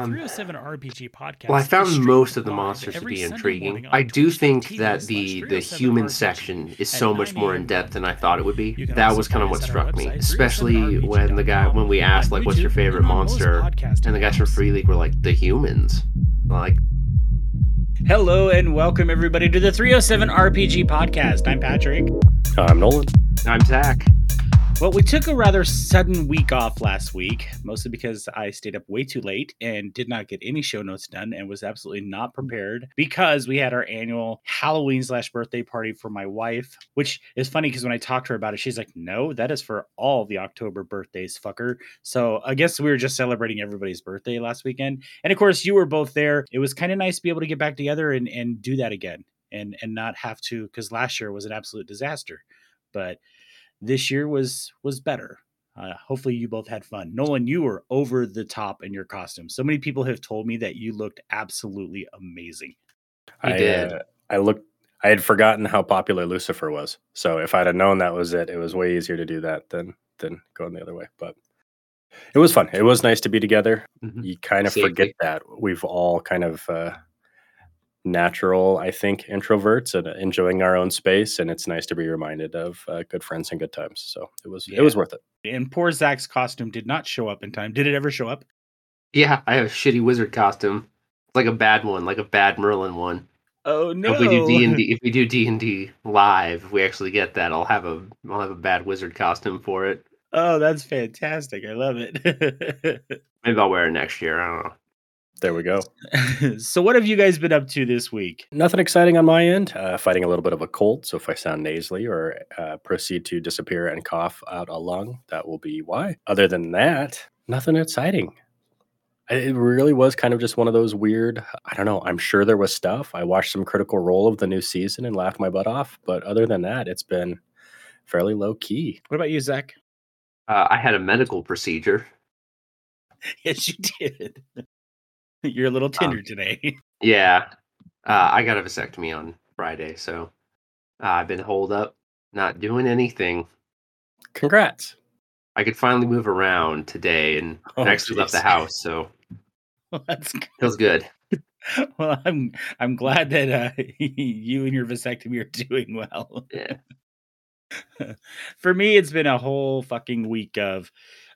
Um, the 307 RPG podcast. Well, I found most of the monsters to be Sunday intriguing. I do think that the the oh human RPG section is so much more in depth than I thought it would be. That was kind of what us at our struck me, especially oh when the guy when we asked like, "What's your favorite and on most monster?" and the guys from. Free League were like, "The humans." Like, Hello and welcome everybody to the 307 RPG podcast. I'm Patrick. I'm Nolan. I'm Zach. Well, we took a rather sudden week off last week, mostly because I stayed up way too late and did not get any show notes done and was absolutely not prepared because we had our annual Halloween slash birthday party for my wife, which is funny because when I talked to her about it, she's like, no, that is for all the October birthdays, fucker. So I guess we were just celebrating everybody's birthday last weekend. And of course, you were both there. It was kind of nice to be able to get back together and, and do that again and, and not have to, because last year was an absolute disaster. But this year was was better. Uh, hopefully, you both had fun. Nolan, you were over the top in your costume. So many people have told me that you looked absolutely amazing. He I did. Uh, I looked. I had forgotten how popular Lucifer was. So if I'd have known that was it, it was way easier to do that than than going the other way. But it was fun. It was nice to be together. Mhm. You kind of Safely. forget that we've all kind of uh, natural, I think, introverts and enjoying our own space, and it's nice to be reminded of uh, good friends and good times. So it was it was worth it. And poor Zach's costume did not show up in time. Did it ever show up? Yeah, I have a shitty wizard costume. It's like a bad one, like a bad Merlin one. Oh no! If we do D and D, if we do D and D live, if we actually get that, I'll have a I'll have a bad wizard costume for it. Oh, that's fantastic! I love it. Maybe I'll wear it next year. I don't know. There we go. so, what have you guys been up to this week? Nothing exciting on my end. Uh, fighting a little bit of a cold, so if I sound nasally or uh, proceed to disappear and cough out a lung, that will be why. Other than that, nothing exciting. It really was kind of just one of those weird. I don't know. I'm sure there was stuff. I watched some Critical Role of the new season and laughed my butt off, but other than that, it's been fairly low key. What about you, Zach? Uh, I had a medical procedure. Yes, you did. You're a little tender today. Yeah, uh, I got a vasectomy on Friday, so uh, I've been holed up, not doing anything. Congrats. I could finally move around today and Oh, actually left the house, so Well, that's good. feels good. Well, I'm I'm glad that uh, you and your vasectomy are doing well. Yeah. for me, it's been a whole fucking week of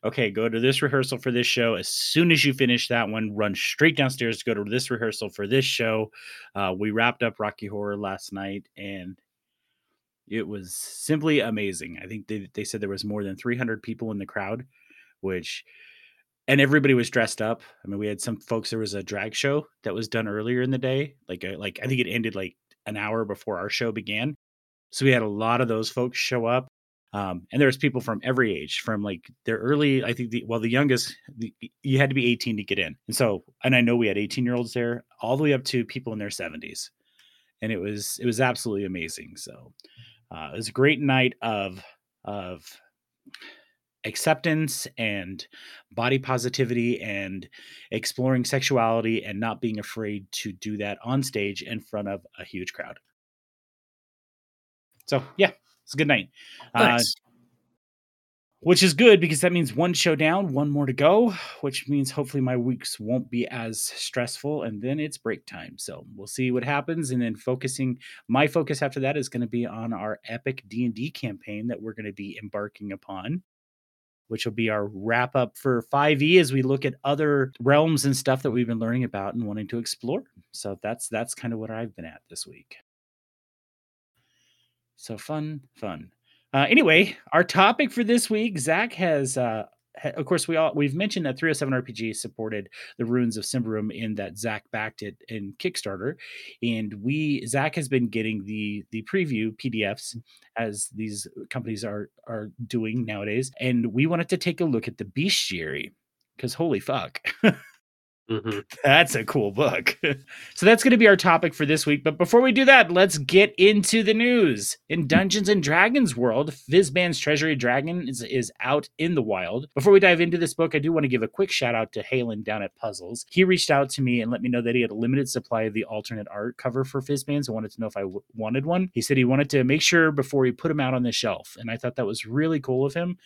okay, go to this rehearsal for this show. As soon as you finish that one, run straight downstairs to go to this rehearsal for this show. Uh, we wrapped up Rocky Horror last night, and it was simply amazing. I think they they said there was more than 300 people in the crowd, which and everybody was dressed up. I mean, we had some folks. There was a drag show that was done earlier in the day. Like, a, like I think it ended like an hour before our show began. So we had a lot of those folks show up, um, and there was people from every age, from like their early. I think the well, the youngest the, you had to be 18 to get in, and so and I know we had 18 year olds there, all the way up to people in their 70s, and it was it was absolutely amazing. So uh, it was a great night of of acceptance and body positivity and exploring sexuality and not being afraid to do that on stage in front of a huge crowd. So yeah, it's a good night. Uh, which is good because that means one show down, one more to go, which means hopefully my weeks won't be as stressful and then it's break time. So we'll see what happens and then focusing my focus after that is going to be on our epic D&D campaign that we're going to be embarking upon which will be our wrap up for 5e as we look at other realms and stuff that we've been learning about and wanting to explore. So that's that's kind of what I've been at this week. So fun, fun. Uh, anyway, our topic for this week, Zach has, uh, of course, we all we've mentioned that 307 RPG supported the Ruins of Symbaroum in that Zach backed it in Kickstarter, and we Zach has been getting the the preview PDFs as these companies are are doing nowadays, and we wanted to take a look at the Bestiary because holy fuck. hmm That's a cool book. so that's going to be our topic for this week. But before we do that, let's get into the news. In Dungeons and Dragons world, Fizban's Treasury Dragon is, is out in the wild. Before we dive into this book, I do want to give a quick shout out to Halen down at Puzzles. He reached out to me and let me know that he had a limited supply of the alternate art cover for Fizban's and wanted to know if I w- wanted one. He said he wanted to make sure before he put them out on the shelf. And I thought that was really cool of him.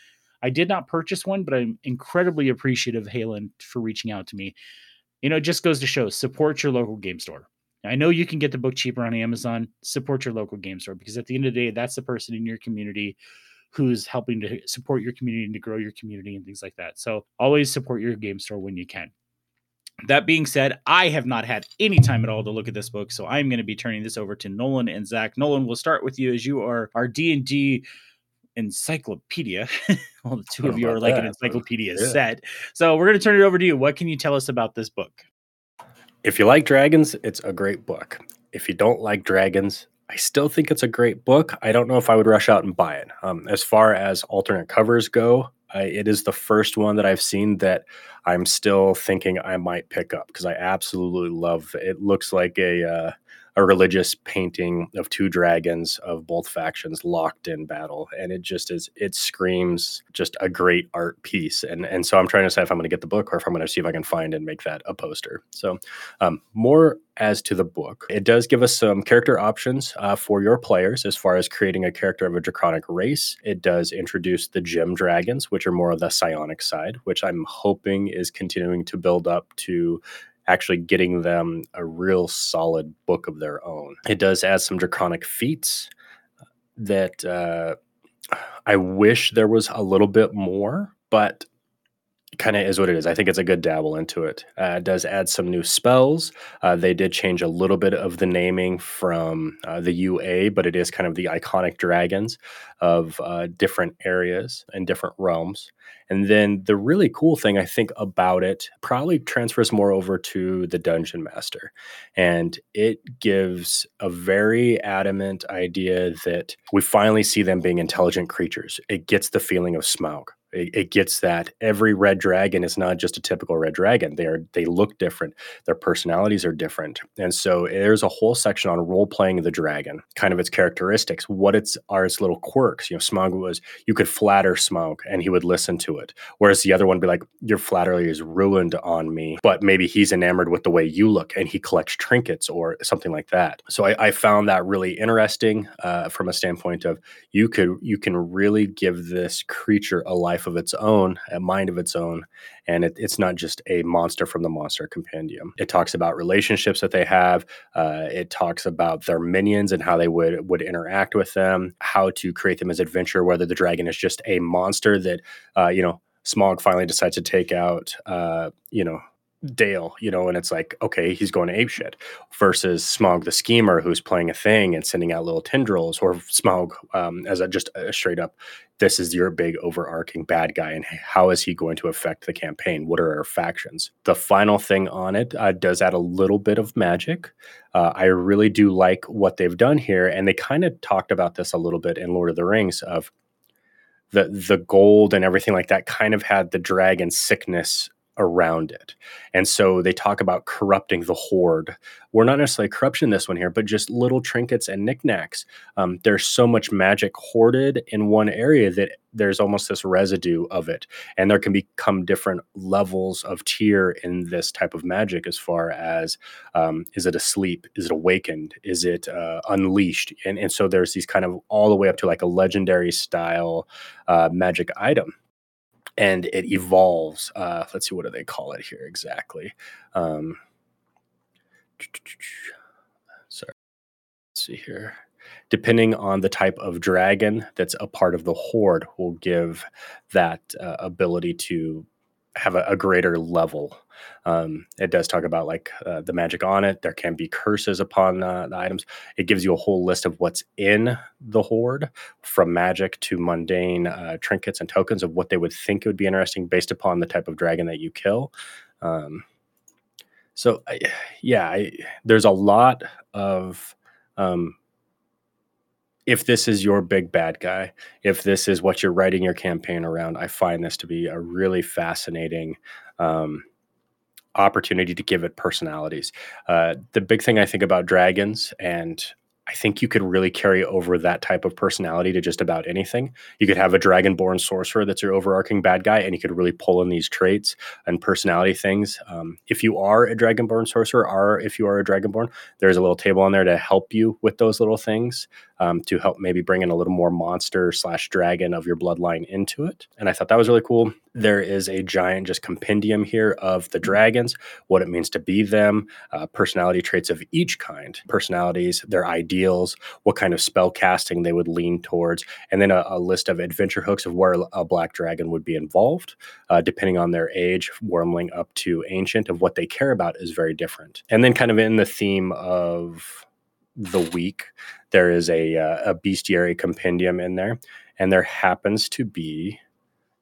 I did not purchase one, but I'm incredibly appreciative of Halen for reaching out to me you know, it just goes to show support your local game store. I know you can get the book cheaper on Amazon. Support your local game store because at the end of the day, that's the person in your community who's helping to support your community and to grow your community and things like that. So always support your game store when you can. That being said, I have not had any time at all to look at this book, so I'm going to be turning this over to Nolan and Zach. Nolan, we'll start with you as you are our D and D encyclopedia. well, the two of you are like that, an encyclopedia yeah. set. So we're going to turn it over to you. What can you tell us about this book? If you like dragons, it's a great book. If you don't like dragons, I still think it's a great book. I don't know if I would rush out and buy it. Um, as far as alternate covers go, I, it is the first one that I've seen that I'm still thinking I might pick up because I absolutely love it. it looks like a uh, a religious painting of two dragons of both factions locked in battle and it just is it screams just a great art piece. And and so i'm trying to decide if i'm going to get the book or if i'm going to see if i can find and make that a poster. So um, more as to the book it does give us some character options uh, for your players as far as creating a character of a draconic race. It does introduce the gem dragons which are more of the psionic side which i'm hoping is continuing to build up to actually getting them a real solid book of their own. It does add some draconic feats that uh, I wish there was a little bit more, but kind of is what it is. I think it's a good dabble into it. Uh, it does add some new spells. Uh, they did change a little bit of the naming from uh, the UA, but it is kind of the iconic dragons of uh, different areas and different realms. And then the really cool thing I think about it probably transfers more over to the Dungeon Master. And it gives a very adamant idea that we finally see them being intelligent creatures. It gets the feeling of Smaug it, it, gets that every red dragon is not just a typical red dragon. They are they look different. Their personalities are different, and so there's a whole section on role playing the dragon, kind of its characteristics, what its are its little quirks. You know, Smaug was you could flatter Smaug and he would listen to it, whereas the other one would be like, your flattery is ruined on me, but maybe he's enamored with the way you look and he collects trinkets or something like that. So I, I found that really interesting uh, from a standpoint of you could you can really give this creature a life life of its own, a mind of its own, and it, it's not just a monster from the monster compendium. It talks about relationships that they have. Uh, it talks about their minions and how they would would interact with them, how to create them as adventure. Whether the dragon is just a monster that uh, you know Smaug finally decides to take out, uh, you know, Dale, you know, and it's like, okay, he's going to ape shit versus Smaug the schemer who's playing a thing and sending out little tendrils, or Smaug um, as a just a straight up, this is your big overarching bad guy, and how is he going to affect the campaign? What are our factions? The final thing on it uh, does add a little bit of magic. Uh, I really do like what they've done here, and they kind of talked about this a little bit in Lord of the Rings of the the gold and everything like that kind of had the dragon sickness around it. And so they talk about corrupting the hoard. We're not necessarily corruption this one here, but just little trinkets and knickknacks. Um, there's so much magic hoarded in one area that there's almost this residue of it. And there can become different levels of tier in this type of magic as far as um, is it asleep? Is it awakened? Is it uh, unleashed? And, and so there's these kind of all the way up to like a legendary style uh, magic item and it evolves. Uh, let's see, what do they call it here exactly? Um, sorry, let's see here. Depending on the type of dragon that's a part of the horde, will give that uh, ability to have a, a greater level. Um, it does talk about like uh, the magic on it. There can be curses upon uh, the items. It gives you a whole list of what's in the hoard, from magic to mundane uh, trinkets and tokens of what they would think would be interesting based upon the type of dragon that you kill. Um, so, yeah, I, there's a lot of um, if this is your big bad guy, if this is what you're writing your campaign around, I find this to be a really fascinating um, opportunity to give it personalities. Uh, the big thing I think about dragons and I think you could really carry over that type of personality to just about anything. You could have a dragonborn sorcerer that's your overarching bad guy, and you could really pull in these traits and personality things. Um, if you are a dragonborn sorcerer, or if you are a dragonborn, there's a little table on there to help you with those little things. Um, to help maybe bring in a little more monster slash dragon of your bloodline into it. And I thought that was really cool. There is a giant just compendium here of the dragons, what it means to be them, uh, personality traits of each kind, personalities, their ideals, what kind of spell casting they would lean towards, and then a, a list of adventure hooks of where a black dragon would be involved, uh, depending on their age, wormling up to ancient, of what they care about is very different. And then, kind of in the theme of the week, there is a, uh, a bestiary compendium in there, and there happens to be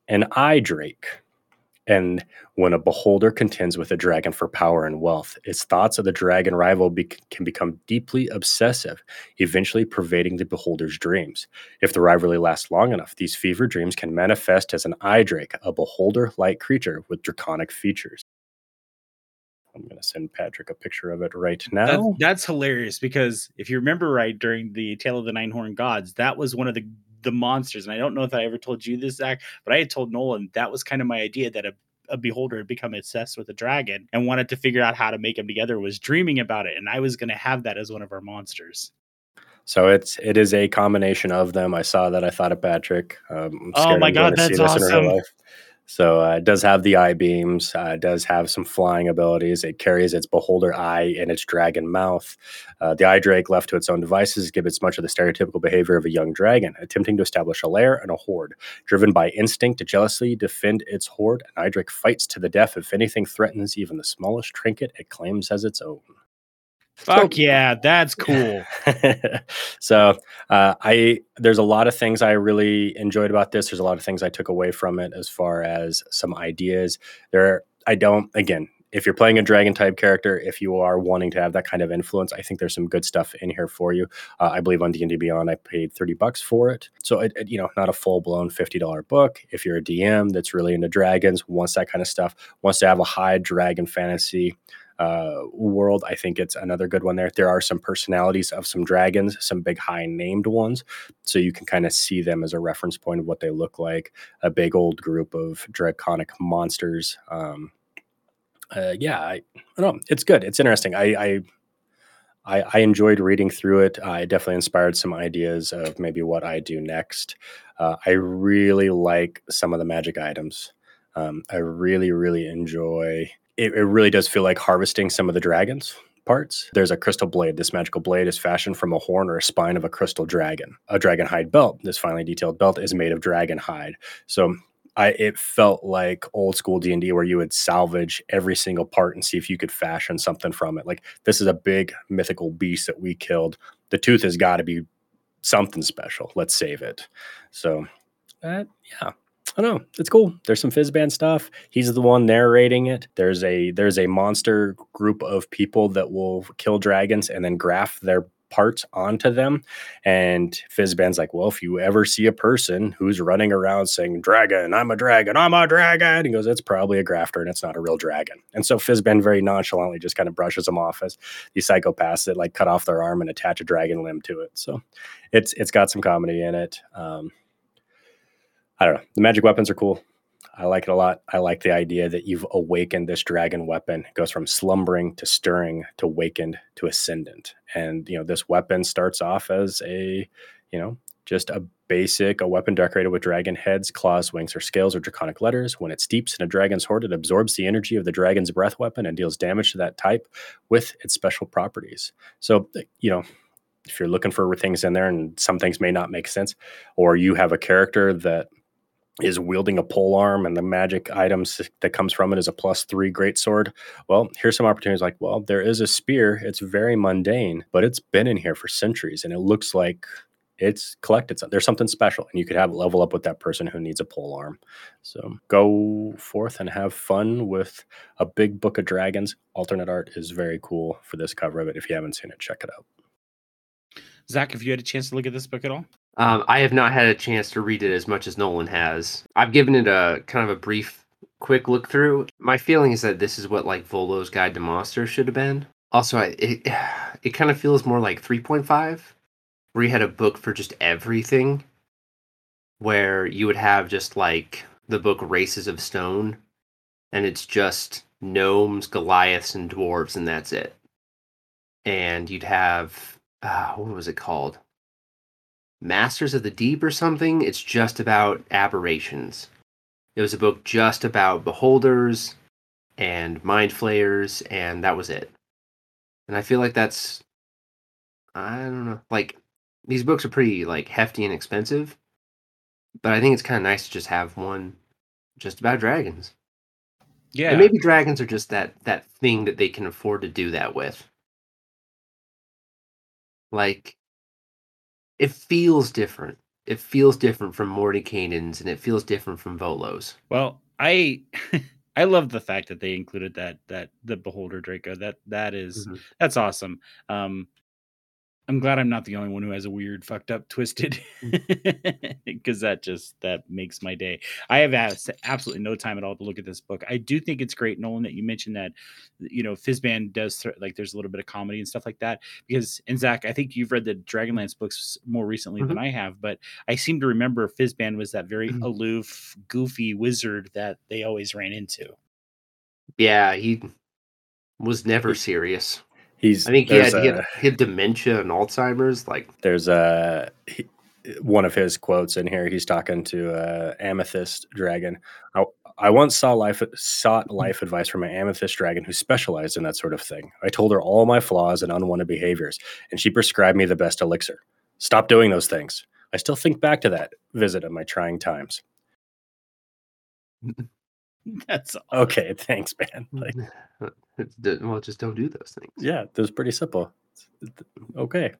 an eye drake. And when a beholder contends with a dragon for power and wealth, its thoughts of the dragon rival be- can become deeply obsessive, eventually pervading the beholder's dreams. If the rivalry lasts long enough, these fever dreams can manifest as an eye drake, a beholder like creature with draconic features. I'm going to send Patrick a picture of it right now. That's, that's hilarious because if you remember right, during the Tale of the Nine Horned Gods, that was one of the the monsters. And I don't know if I ever told you this, Zach, but I had told Nolan that was kind of my idea that a, a beholder had become obsessed with a dragon and wanted to figure out how to make them together, was dreaming about it. And I was going to have that as one of our monsters. So it's it is a combination of them. I saw that. I thought of Patrick. Um, oh my god, that's awesome! So uh, it does have the eye beams. Uh, does have some flying abilities. It carries its beholder eye in its dragon mouth. Uh, the eye drake, left to its own devices, exhibits much of the stereotypical behavior of a young dragon, attempting to establish a lair and a horde. Driven by instinct to jealously defend its horde, an eye drake fights to the death if anything threatens even the smallest trinket it claims as its own. Fuck so, yeah, that's cool. so uh, I there's a lot of things I really enjoyed about this. There's a lot of things I took away from it as far as some ideas. There, I don't again. If you're playing a dragon type character, if you are wanting to have that kind of influence, I think there's some good stuff in here for you. Uh, I believe on D&D Beyond, I paid 30 bucks for it. So, it, it, you know, not a full blown $50 book. If you're a DM that's really into dragons, wants that kind of stuff, wants to have a high dragon fantasy uh, world. I think it's another good one there. There are some personalities of some dragons, some big high named ones. So you can kind of see them as a reference point of what they look like. A big old group of draconic monsters. Um, uh, yeah, I, I, don't know. It's good. It's interesting. I, I I, I, enjoyed reading through it. I definitely inspired some ideas of maybe what I do next. Uh, I really like some of the magic items. Um, I really, really enjoy it, it really does feel like harvesting some of the dragons parts. There's a crystal blade. This magical blade is fashioned from a horn or a spine of a crystal dragon. A dragon hide belt. This finely detailed belt is made of dragon hide. So I it felt like old school D and D where you would salvage every single part and see if you could fashion something from it. Like this is a big mythical beast that we killed. The tooth has got to be something special. Let's save it. So, uh, yeah, I don't know. It's cool. There's some Fizban stuff. He's the one narrating it. There's a there's a monster group of people that will kill dragons and then graft their parts onto them. And Fizban's like, well, if you ever see a person who's running around saying, Dragon, I'm a dragon, I'm a dragon, he goes, it's probably a grafter and it's not a real dragon. And so Fizban very nonchalantly just kind of brushes them off as these psychopaths that like cut off their arm and attach a dragon limb to it. So it's it's got some comedy in it. Um, I don't know. The magic weapons are cool. I like it a lot. I like the idea that you've awakened this dragon weapon. It goes from slumbering to stirring to awakened to ascendant. And you know, this weapon starts off as a, you know, just a basic a weapon decorated with dragon heads, claws, wings, or scales or draconic letters. When it steeps in a dragon's hoard, it absorbs the energy of the dragon's breath weapon and deals damage to that type with its special properties. So, you know, if you're looking for things in there and some things may not make sense, or you have a character that is wielding a pole arm and the magic items that comes from it is a plus three great sword. Well, here's some opportunities like, well, there is a spear. It's very mundane, but it's been in here for centuries and it looks like it's collected. There's something special and you could have level up with that person who needs a pole arm. So go forth and have fun with a big book of dragons. Alternate art is very cool for this cover of it. If you haven't seen it, check it out. Zach, have you had a chance to look at this book at all? Um, I have not had a chance to read it as much as Nolan has. I've given it a kind of a brief, quick look through. My feeling is that this is what like Volo's Guide to Monsters should have been. Also, it it kind of feels more like 3.5, where you had a book for just everything, where you would have just like the book Races of Stone, and it's just gnomes, Goliaths, and dwarves, and that's it. And you'd have uh, what was it called? Masters of the Deep or something. It's just about aberrations. It was a book just about beholders and mind flayers, and that was it. And I feel like that's I don't know. Like these books are pretty like hefty and expensive, but I think it's kind of nice to just have one just about dragons. Yeah. And maybe dragons are just that that thing that they can afford to do that with. Like it feels different. It feels different from Morty Mordenkainen's and it feels different from Volo's. Well, I I love the fact that they included that that the beholder Draco. That that is- Mhm. that's awesome. Um I'm glad I'm not the only one who has a weird, fucked up, twisted, because that just that makes my day. I have asked absolutely no time at all to look at this book. I do think it's great, Nolan, that you mentioned that, you know, Fizban does th- like there's a little bit of comedy and stuff like that. Because and Zach, I think you've read the Dragonlance books more recently than I have, but I seem to remember Fizban was that very Mhm. aloof, goofy wizard that they always ran into. Yeah, he was never serious. He's I think he had, there's he, had, he had dementia and Alzheimer's. Like, There's a he, one of his quotes in here. He's talking to uh, Amethyst Dragon. I, I once saw life sought life advice from an Amethyst Dragon who specialized in that sort of thing. I told her all my flaws and unwanted behaviors, and she prescribed me the best elixir. Stop doing those things. I still think back to that visit of my trying times. That's all. Okay, thanks, man. Like, well, just don't do those things. yeah, it was pretty simple. Okay.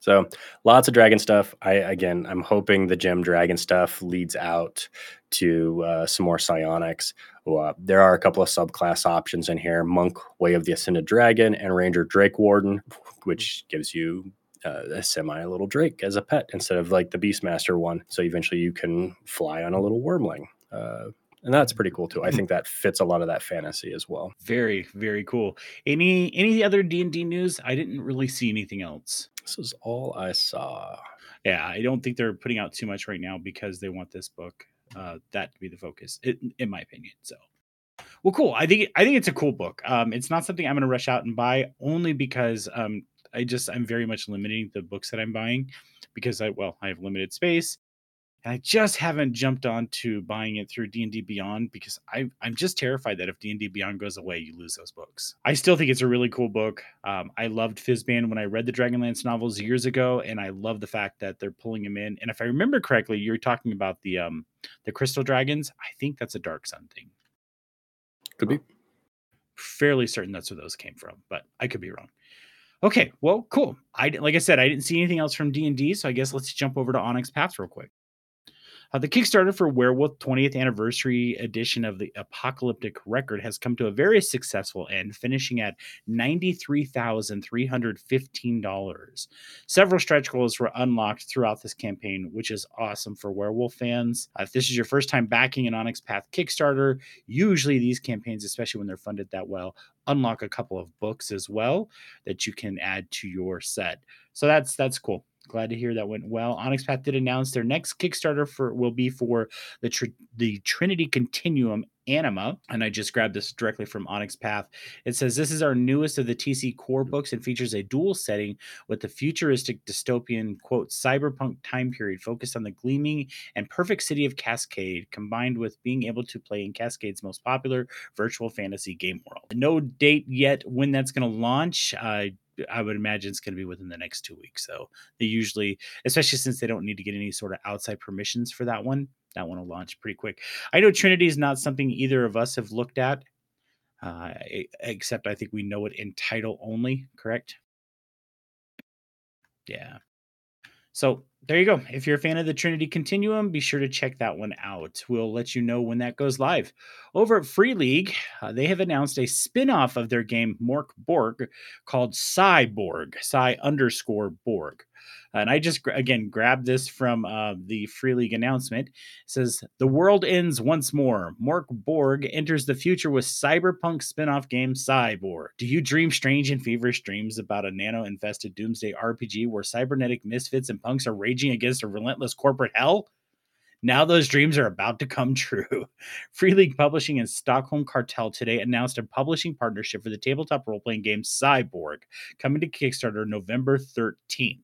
So lots of dragon stuff. I again, I'm hoping the gem dragon stuff leads out to uh, some more psionics. Uh, there are a couple of subclass options in here: monk, way of the ascended dragon, and ranger drake warden, which gives you uh, a semi little drake as a pet instead of like the beastmaster one. So eventually you can fly on a little wormling. And that's pretty cool too. I think that fits a lot of that fantasy as well. Very, very cool. Any any other D and D news? I didn't really see anything else. This is all I saw. Yeah, I don't think they're putting out too much right now because they want this book uh, that to be the focus, in, in my opinion. So, well, cool. I think I think it's a cool book. Um, it's not something I'm going to rush out and buy only because um, I just I'm very much limiting the books that I'm buying because I well I have limited space. And I just haven't jumped on to buying it through D&D Beyond because I, I'm just terrified that if D&D Beyond goes away, you lose those books. I still think it's a really cool book. Um, I loved Fizban when I read the Dragonlance novels years ago, and I love the fact that they're pulling him in. And if I remember correctly, you're talking about the um, the Crystal Dragons. I think that's a Dark Sun thing. Could be. Fairly certain that's where those came from, but I could be wrong. Okay, well, cool. I like I said, I didn't see anything else from D and D, so I guess let's jump over to Onyx Path real quick. Uh, the Kickstarter for Werewolf 20th Anniversary Edition of the Apocalyptic Record has come to a very successful end, finishing at $93,315. Several stretch goals were unlocked throughout this campaign, which is awesome for Werewolf fans. Uh, if this is your first time backing an Onyx Path Kickstarter, usually these campaigns, especially when they're funded that well, unlock a couple of books as well that you can add to your set. So that's that's cool. Glad to hear that went well. Onyx Path did announce their next Kickstarter for will be for the tr- the Trinity Continuum Anima, and I just grabbed this directly from Onyx Path. It says this is our newest of the TC core books and features a dual setting with the futuristic dystopian quote cyberpunk time period focused on the gleaming and perfect city of Cascade, combined with being able to play in Cascade's most popular virtual fantasy game world. No date yet when that's going to launch. Uh, I would imagine it's going to be within the next two weeks. So they usually, especially since they don't need to get any sort of outside permissions for that one, that one will launch pretty quick. I know Trinity is not something either of us have looked at, uh, except I think we know it in title only, correct? Yeah. So there you go. If you're a fan of the Trinity Continuum, be sure to check that one out. We'll let you know when that goes live. Over at Free League, uh, they have announced a spin off of their game Mork Borg called Cyborg, Cy underscore Borg. And I just, again, grabbed this from uh, the Free League announcement. It says, The world ends once more. Mörk Borg enters the future with cyberpunk spin off game Cyborg. Do you dream strange and feverish dreams about a nano infested doomsday RPG where cybernetic misfits and punks are raging against a relentless corporate hell? Now those dreams are about to come true. Free League Publishing and Stockholm Kartell today announced a publishing partnership for the tabletop role playing game Cyborg, coming to Kickstarter November 13th.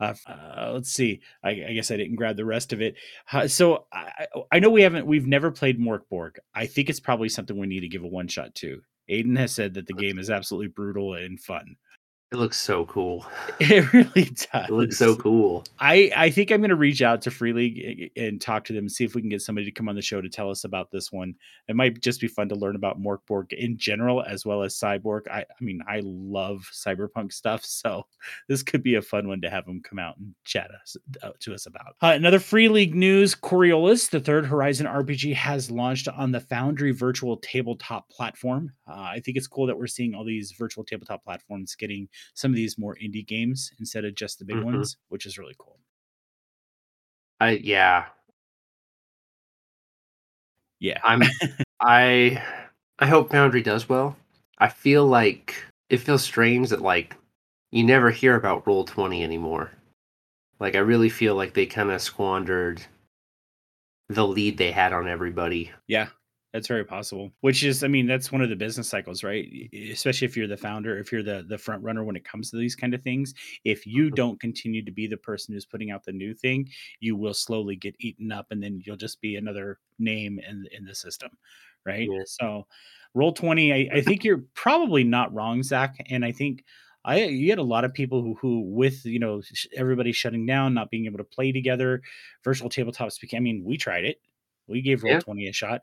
Uh, uh, let's see. I, I, guess I didn't grab the rest of it. Uh, so I, I, know we haven't. We've never played Mörk Borg. I think it's probably something we need to give a one shot to. Aiden has said that the game is absolutely brutal and fun. It looks so cool. It really does. It looks so cool. I, I think I'm going to reach out to Free League and talk to them and see if we can get somebody to come on the show to tell us about this one. It might just be fun to learn about Mörk Borg in general as well as Cyborg. I, I mean, I love cyberpunk stuff, so this could be a fun one to have them come out and chat us uh, to us about. Uh, another Free League news: Coriolis, the third Horizon RPG, has launched on the Foundry virtual tabletop platform. Uh, I think it's cool that we're seeing all these virtual tabletop platforms getting some of these more indie games instead of just the big mm-hmm. ones, which is really cool. I yeah. Yeah. I'm I I hope Foundry does well. I feel like it feels strange that like you never hear about Roll 20 anymore. Like I really feel like they kind of squandered the lead they had on everybody. Yeah. That's very possible. Which is, I mean, that's one of the business cycles, right? Especially if you're the founder, if you're the the front runner when it comes to these kind of things. If you mm-hmm. don't continue to be the person who's putting out the new thing, you will slowly get eaten up, and then you'll just be another name in in the system, right? Yeah. So, roll twenty. I, I think you're probably not wrong, Zach, and I think. I you had a lot of people who who with you know everybody shutting down, not being able to play together, virtual tabletop speaking. I mean, we tried it. We gave Roll yeah. 20 a shot.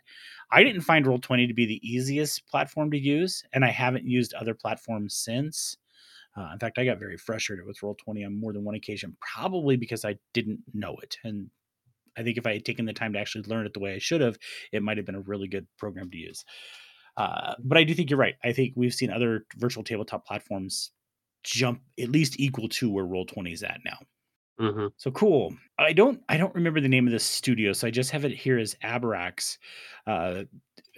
I didn't find Roll 20 to be the easiest platform to use, and I haven't used other platforms since. Uh, in fact, I got very frustrated with Roll 20 on more than one occasion, probably because I didn't know it. And I think if I had taken the time to actually learn it the way I should have, it might have been a really good program to use. Uh, but I do think you're right. I think we've seen other virtual tabletop platforms jump at least equal to where Roll 20 is at now. Mm-hmm. So cool. I don't I don't remember the name of the studio, so I just have it here as Abraxas. Uh,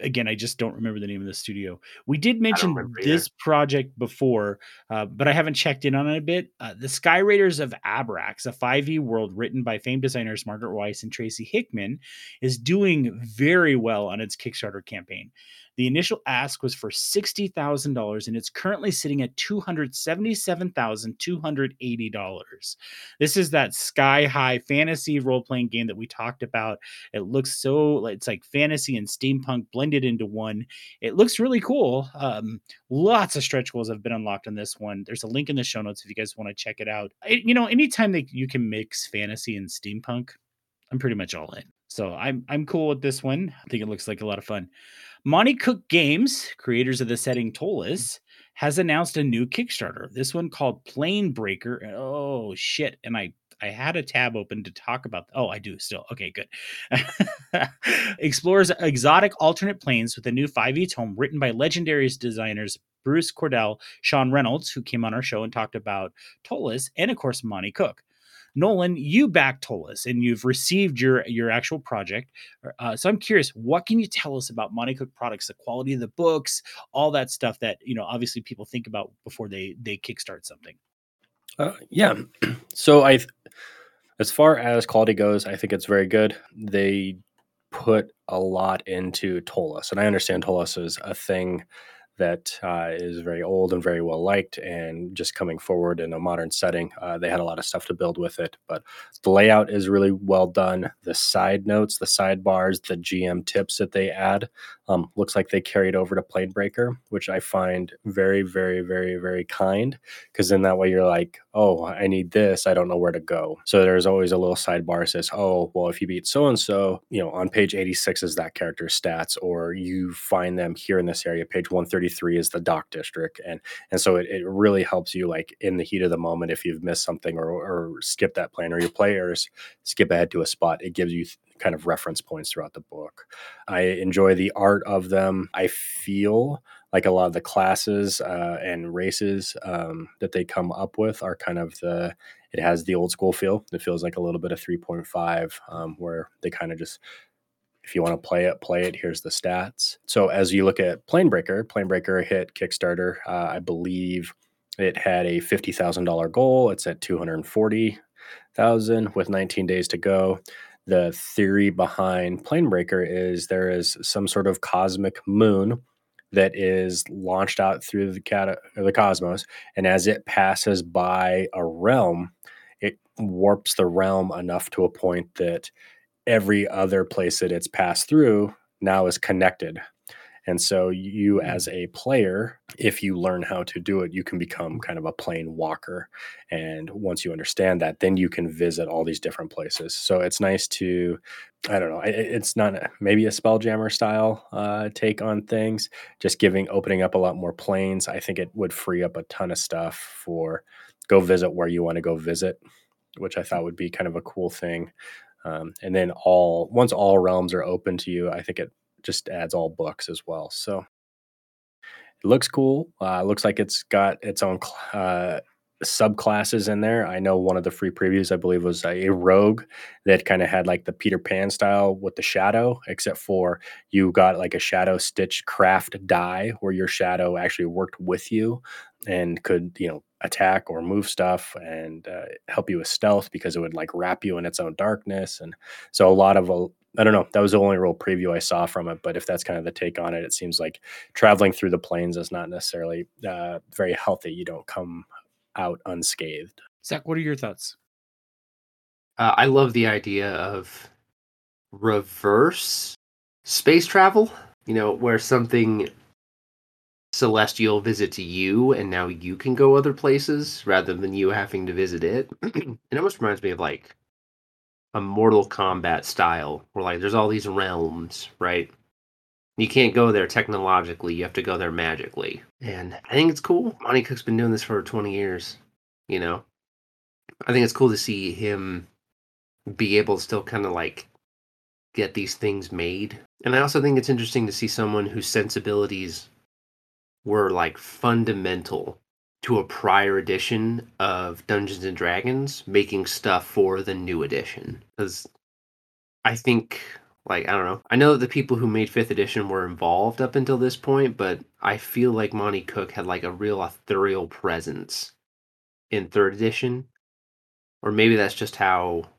again, I just don't remember the name of the studio. We did mention this project before, uh, but I haven't checked in on it a bit. Uh, the Sky Raiders of Abraxas, a 5e world written by famed designers Margaret Weis and Tracy Hickman, is doing very well on its Kickstarter campaign. The initial ask was for $60,000 and it's currently sitting at $277,280. This is that sky high fantasy role playing game that we talked about. It looks so, it's like fantasy and steampunk blended into one. It looks really cool. Um, lots of stretch goals have been unlocked on this one. There's a link in the show notes if you guys want to check it out. It, you know, anytime that you can mix fantasy and steampunk, I'm pretty much all in. So I'm I'm cool with this one. I think it looks like a lot of fun. Monte Cook Games, creators of the setting mm-hmm. Ptolus, has announced a new Kickstarter. This one called Planebreaker. Oh shit! And I I had a tab open to talk about. Oh, I do still. Okay, good. Explores exotic alternate planes with a new 5e tome written by legendary designers Bruce Cordell, Sean Reynolds, who came on our show and talked about Ptolus, and of course Monte Cook. Nolan, you back Ptolus and you've received your your actual project. Uh, so I'm curious, what can you tell us about Monte Cook products, the quality of the books, all that stuff that you know obviously people think about before they they kickstart something. Uh, yeah, so I, as far as quality goes, I think it's very good. They put a lot into Ptolus, and I understand Ptolus is a thing that uh, is very old and very well liked and just coming forward in a modern setting uh, they had a lot of stuff to build with it but the layout is really well done. The side notes the sidebars the gm tips that they add um, looks like they carried over to Planebreaker which i find very very very very kind because then that way you're like oh i need this. I don't know where to go. So there's always a little sidebar says oh well if you beat so and so you know on page 86 is that character's stats or you find them here in this area page 130 33 is the dock district and and so it, it really helps you like in the heat of the moment if you've missed something or, or skip that plan or your players skip ahead to a spot it gives you kind of reference points throughout the book. I enjoy the art of them. I feel like a lot of the classes uh, and races um, that they come up with are kind of the it has the old school feel. It feels like a little bit of 3.5 um, where they kind of just if you want to play it, play it. Here's the stats. So as you look at Planebreaker, Planebreaker hit Kickstarter. Uh, I believe it had a fifty thousand dollar goal. It's at two hundred forty thousand with 19 days to go. The theory behind Planebreaker is there is some sort of cosmic moon that is launched out through the the cosmos, and as it passes by a realm, it warps the realm enough to a point that every other place that it's passed through now is connected and so you Mm. as a player, if you learn how to do it, you can become kind of a plane walker. And once you understand that, then you can visit all these different places. So it's nice to, I don't know, it's not maybe a spelljammer style uh, take on things, just giving, opening up a lot more planes. I think it would free up a ton of stuff for go visit where you want to go visit, which I thought would be kind of a cool thing. Um, and then all once all realms are open to you, I think it just adds all books as well. So it looks cool. Uh, looks like it's got its own uh, subclasses in there. I know one of the free previews, I believe, was a, rogue that kind of had like the Peter Pan style with the shadow, except for you got like a shadow stitch craft die where your shadow actually worked with you and could, you know, attack or move stuff and uh, help you with stealth because it would like wrap you in its own darkness. And so a lot of uh, I don't know. That was the only real preview I saw from it. But if that's kind of the take on it, it seems like traveling through the plains is not necessarily uh, very healthy. You don't come out unscathed. Zach, what are your thoughts? Uh, I love the idea of reverse space travel. You know, where something celestial visits you, and now you can go other places rather than you having to visit it. it almost reminds me of like a Mortal Kombat style, where like there's all these realms, right? You can't go there technologically; you have to go there magically. And I think it's cool. Monte Cook's been doing this for 20 years. You know, I think it's cool to see him be able to still kind of like get these things made. And I also think it's interesting to see someone whose sensibilities were like fundamental to a prior edition of Dungeons and Dragons making stuff for the new edition. Because I think, like, I don't know. I know that the people who made fifth edition were involved up until this point, but I feel like Monte Cook had like a real authorial presence in third edition. Or maybe that's just how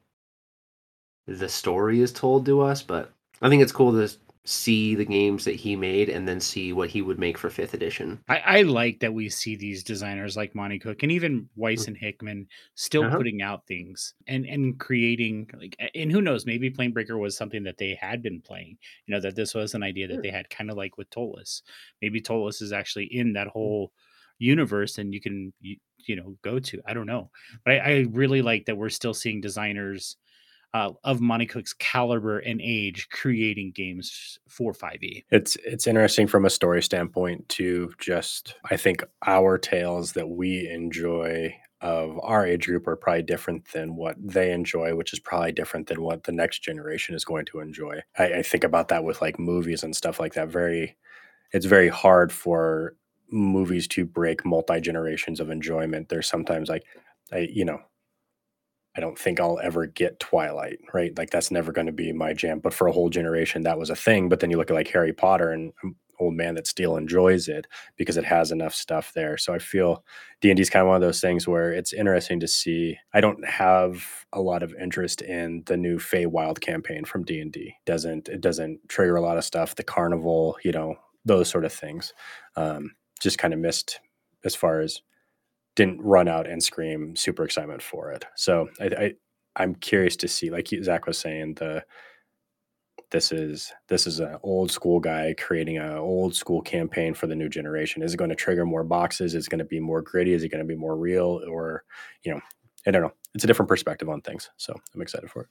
the story is told to us, but I think it's cool to see the games that he made and then see what he would make for fifth edition. I, I like that we see these designers like Monte Cook and even Weis and Hickman still Uh-huh. putting out things and and creating like and who knows maybe Planebreaker was something that they had been playing you know that this was an idea that Sure. they had kind of like with Ptolus maybe Ptolus is actually in that whole universe and you can you, you know go to I don't know but I, I really like that we're still seeing designers uh, of Monte Cook's caliber and age creating games for E. 5e It's it's interesting from a story standpoint to just I think our tales that we enjoy of our age group are probably different than what they enjoy, which is probably different than what the next generation is going to enjoy. I, I think about that with like movies and stuff like that. Very, it's very hard for movies to break multi generations of enjoyment. There's sometimes like, I you know, I don't think I'll ever get Twilight, right? Like that's never going to be my jam. But for a whole generation, that was a thing. But then you look at like Harry Potter, and I'm old man that still enjoys it because it has enough stuff there. So I feel D and D is kind of one of those things where it's interesting to see. I don't have a lot of interest in the new Feywild campaign from D and D. Doesn't it doesn't trigger a lot of stuff. The carnival, you know, those sort of things. Um, just kind of missed as far as didn't run out and scream super excitement for it. So I, I I'm curious to see, like Zach was saying, the this is this is an old school guy creating an old school campaign for the new generation. Is it going to trigger more boxes? Is it going to be more gritty? Is it going to be more real? Or you know, I don't know. It's a different perspective on things. So I'm excited for it.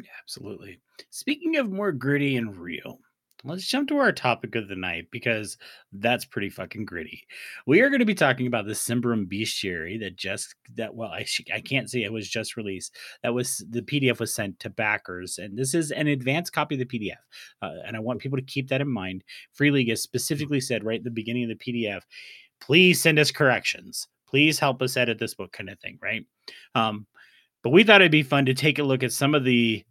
Yeah, absolutely. Speaking of more gritty and real, let's jump to our topic of the night because that's pretty fucking gritty. We are going to be talking about the Symbaroum Bestiary that just that well, I I can't say it was just released. That was the PDF was sent to backers, and this is an advanced copy of the PDF. Uh, and I want people to keep that in mind. Free League has specifically said right at the beginning of the PDF, please send us corrections. Please help us edit this book, kind of thing, right? Um, but we thought it'd be fun to take a look at some of the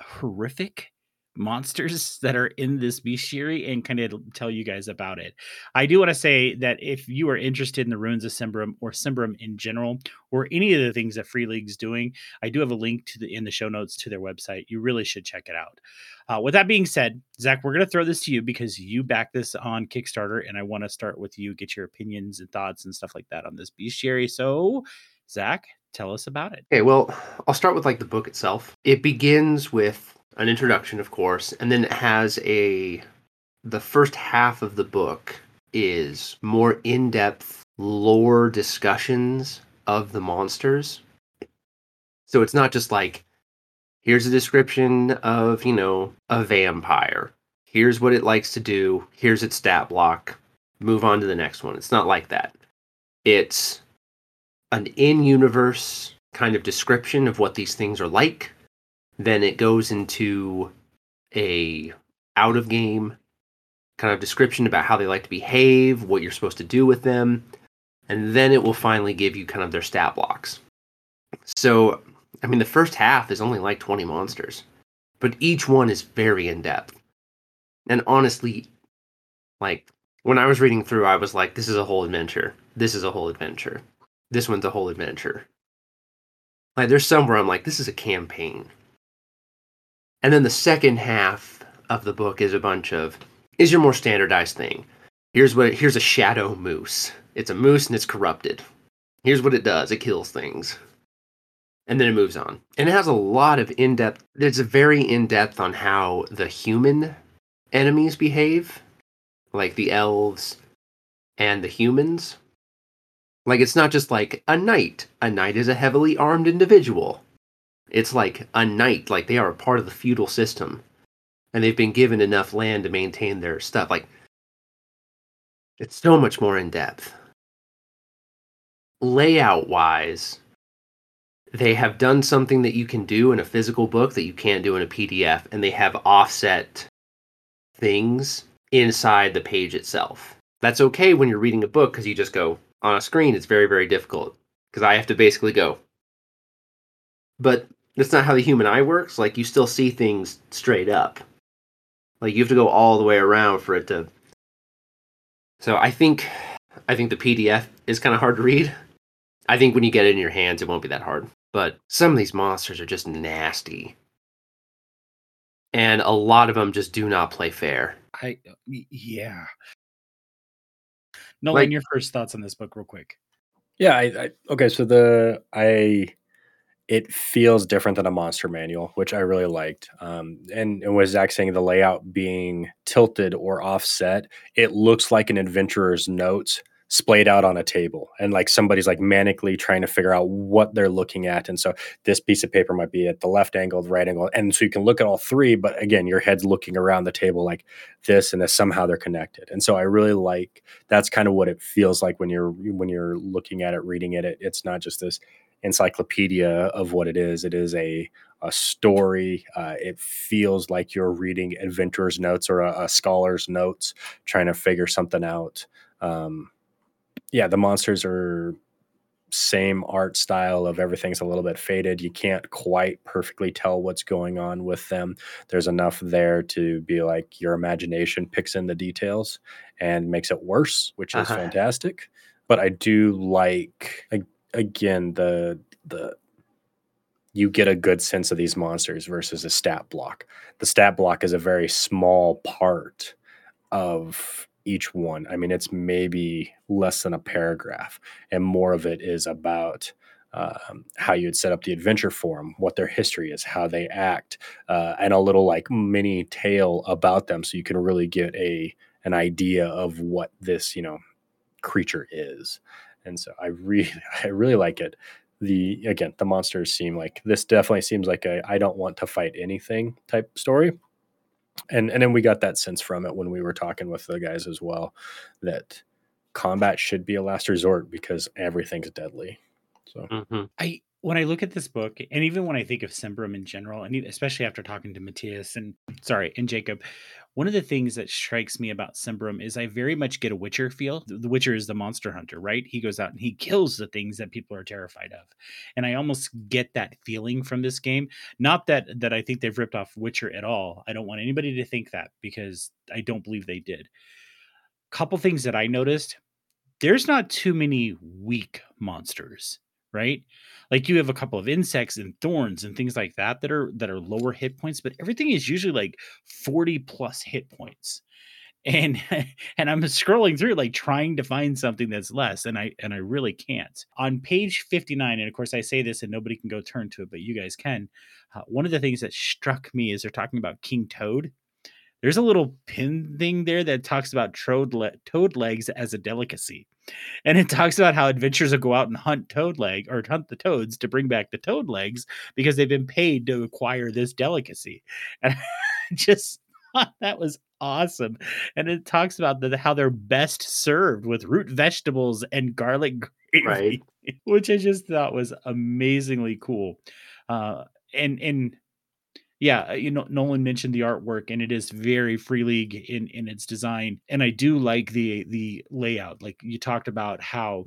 horrific monsters that are in this bestiary and kind of tell you guys about it. I do want to say that if you are interested in the ruins of Symbaroum or Symbaroum in general, or any of the things that Free League's doing, I do have a link to the in the show notes to their website. You really should check it out. Uh, with that being said, Zach, we're going to throw this to you because you back this on Kickstarter, and I want to start with you, get your opinions and thoughts and stuff like that on this bestiary. So, Zach, tell us about it. Okay, well, I'll start with like the book itself. It begins with an introduction, of course, and then it has a the first half of the book is more in-depth lore discussions of the monsters. So it's not just like here's a description of, you know, a vampire. Here's what it likes to do. Here's its stat block. Move on to the next one. It's not like that. It's an in-universe kind of description of what these things are like. Then it goes into a out of game kind of description about how they like to behave, what you're supposed to do with them, and then it will finally give you kind of their stat blocks. So, I mean, the first half is only like 20 monsters, but each one is very in depth. And honestly, like when I was reading through, I was like, this is a whole adventure. This is a whole adventure. This one's a whole adventure. Like, there's some where I'm like, this is a campaign. And then the second half of the book is a bunch of is your more standardized thing. Here's what here's a shadow moose. It's a moose and it's corrupted. Here's what it does. It kills things. And then it moves on. And it has a lot of in-depth there's a very in-depth on how the human enemies behave, like the elves and the humans. Like it's not just like a knight. A knight is a heavily armed individual. It's like a knight, like they are a part of the feudal system and they've been given enough land to maintain their stuff. Like it's so much more in depth. Layout wise, they have done something that you can do in a physical book that you can't do in a PDF, and they have offset things inside the page itself. That's okay when you're reading a book because you just go on a screen. It's very, very difficult because I have to basically go. But that's not how the human eye works. Like you still see things straight up. Like you have to go all the way around for it to. So I think, I think the PDF is kind of hard to read. I think when you get it in your hands, it won't be that hard. But some of these monsters are just nasty, and a lot of them just do not play fair. I uh, yeah. Nolan, like, your first thoughts on this book, real quick. Yeah, I, I okay. So the I it feels different than a monster manual, which I really liked. Um, and, and with Zach saying the layout being tilted or offset, it looks like an adventurer's notes splayed out on a table and like somebody's like manically trying to figure out what they're looking at and so this piece of paper might be at the left angle the right angle and so you can look at all three but again your head's looking around the table like this and this somehow they're connected and so i really like that's kind of what it feels like when you're when you're looking at it reading it, it it's not just this encyclopedia of what it is. It is a a story. Uh, it feels like you're reading adventurer's notes or a, a, scholar's notes, trying to figure something out. Um, yeah, the monsters are same art style of everything's a little bit faded. You can't quite perfectly tell what's going on with them. There's enough there to be like your imagination picks in the details and makes it worse, which is uh-huh. fantastic. But I do like again the the you get a good sense of these monsters versus a stat block. The stat block is a very small part of each one. I mean, it's maybe less than a paragraph, and more of it is about um, how you'd set up the adventure for them, what their history is, how they act, uh, and a little like mini tale about them, so you can really get a an idea of what this you know creature is and so I really I really like it. The again, the monsters seem like this definitely seems like a I don't want to fight anything type story. And and then we got that sense from it when we were talking with the guys as well that combat should be a last resort because everything's deadly. So mm-hmm. I when I look at this book, and even when I think of Symbaroum in general, and especially after talking to Matthias and sorry, and Jacob, one of the things that strikes me about Symbaroum is I very much get a Witcher feel. The Witcher is the monster hunter, right? He goes out and he kills the things that people are terrified of. And I almost get that feeling from this game. Not that that I think they've ripped off Witcher at all. I don't want anybody to think that because I don't believe they did. Couple things that I noticed. There's not too many weak monsters right? Like you have a couple of insects and thorns and things like that that are that are lower hit points but everything is usually like 40 plus hit points. And and i'm scrolling through like trying to find something that's less and i and i really can't. On page 59 and of course i say this and nobody can go turn to it but you guys can uh, one of the things that struck me is they're talking about king toad there's a little pin thing there that talks about toad, le- toad legs as a delicacy and it talks about how adventurers will go out and hunt toad leg or hunt the toads to bring back the toad legs because they've been paid to acquire this delicacy. And I just thought that was awesome. And it talks about the, how they're best served with root vegetables and garlic gravy Right. which i just thought was amazingly cool. Uh and and yeah, uh, you know, Nolan mentioned the artwork, and it is very Free League in in its design, and I do like the the layout. Like you talked about how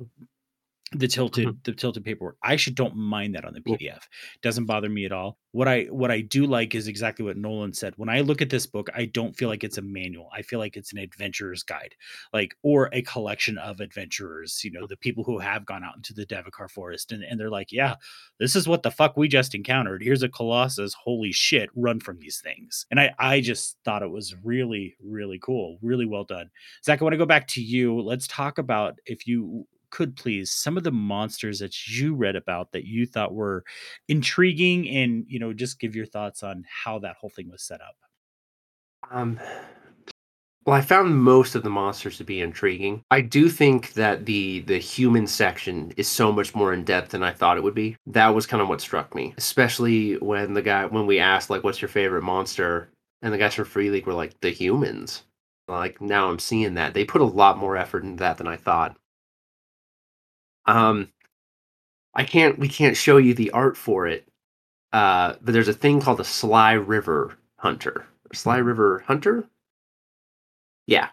the tilted mm-hmm. the tilted paperwork. I actually don't mind that on the. PDF. Doesn't bother me at all. What I what I do like is exactly what Nolan said. When I look at this book, I don't feel like it's a manual. I feel like it's an adventurer's guide, like or a collection of adventurers. You know, mm. the people who have gone out into the Davokar forest and, and they're like, yeah, this is what the fuck we just encountered. Here's a colossus. Holy shit, run from these things. And I I just thought it was really really cool, really well done. Zach, I want to go back to you. Let's talk about if you could please some of the monsters that you read about that you thought were intriguing and you know just give your thoughts on how that whole thing was set up Um, well, I found most of the monsters to be intriguing. I do think that the the human section is so much more in depth than I thought it would be. That was kind of what struck me, especially when the guy when we asked like, "What's your favorite monster?" and the guys from Free League were like, "The humans." Like now I'm seeing that they put a lot more effort into that than I thought. Um, I can't we can't show you the art for it, uh, but there's a thing called a Sly River Hunter. Sly River Hunter. Yeah,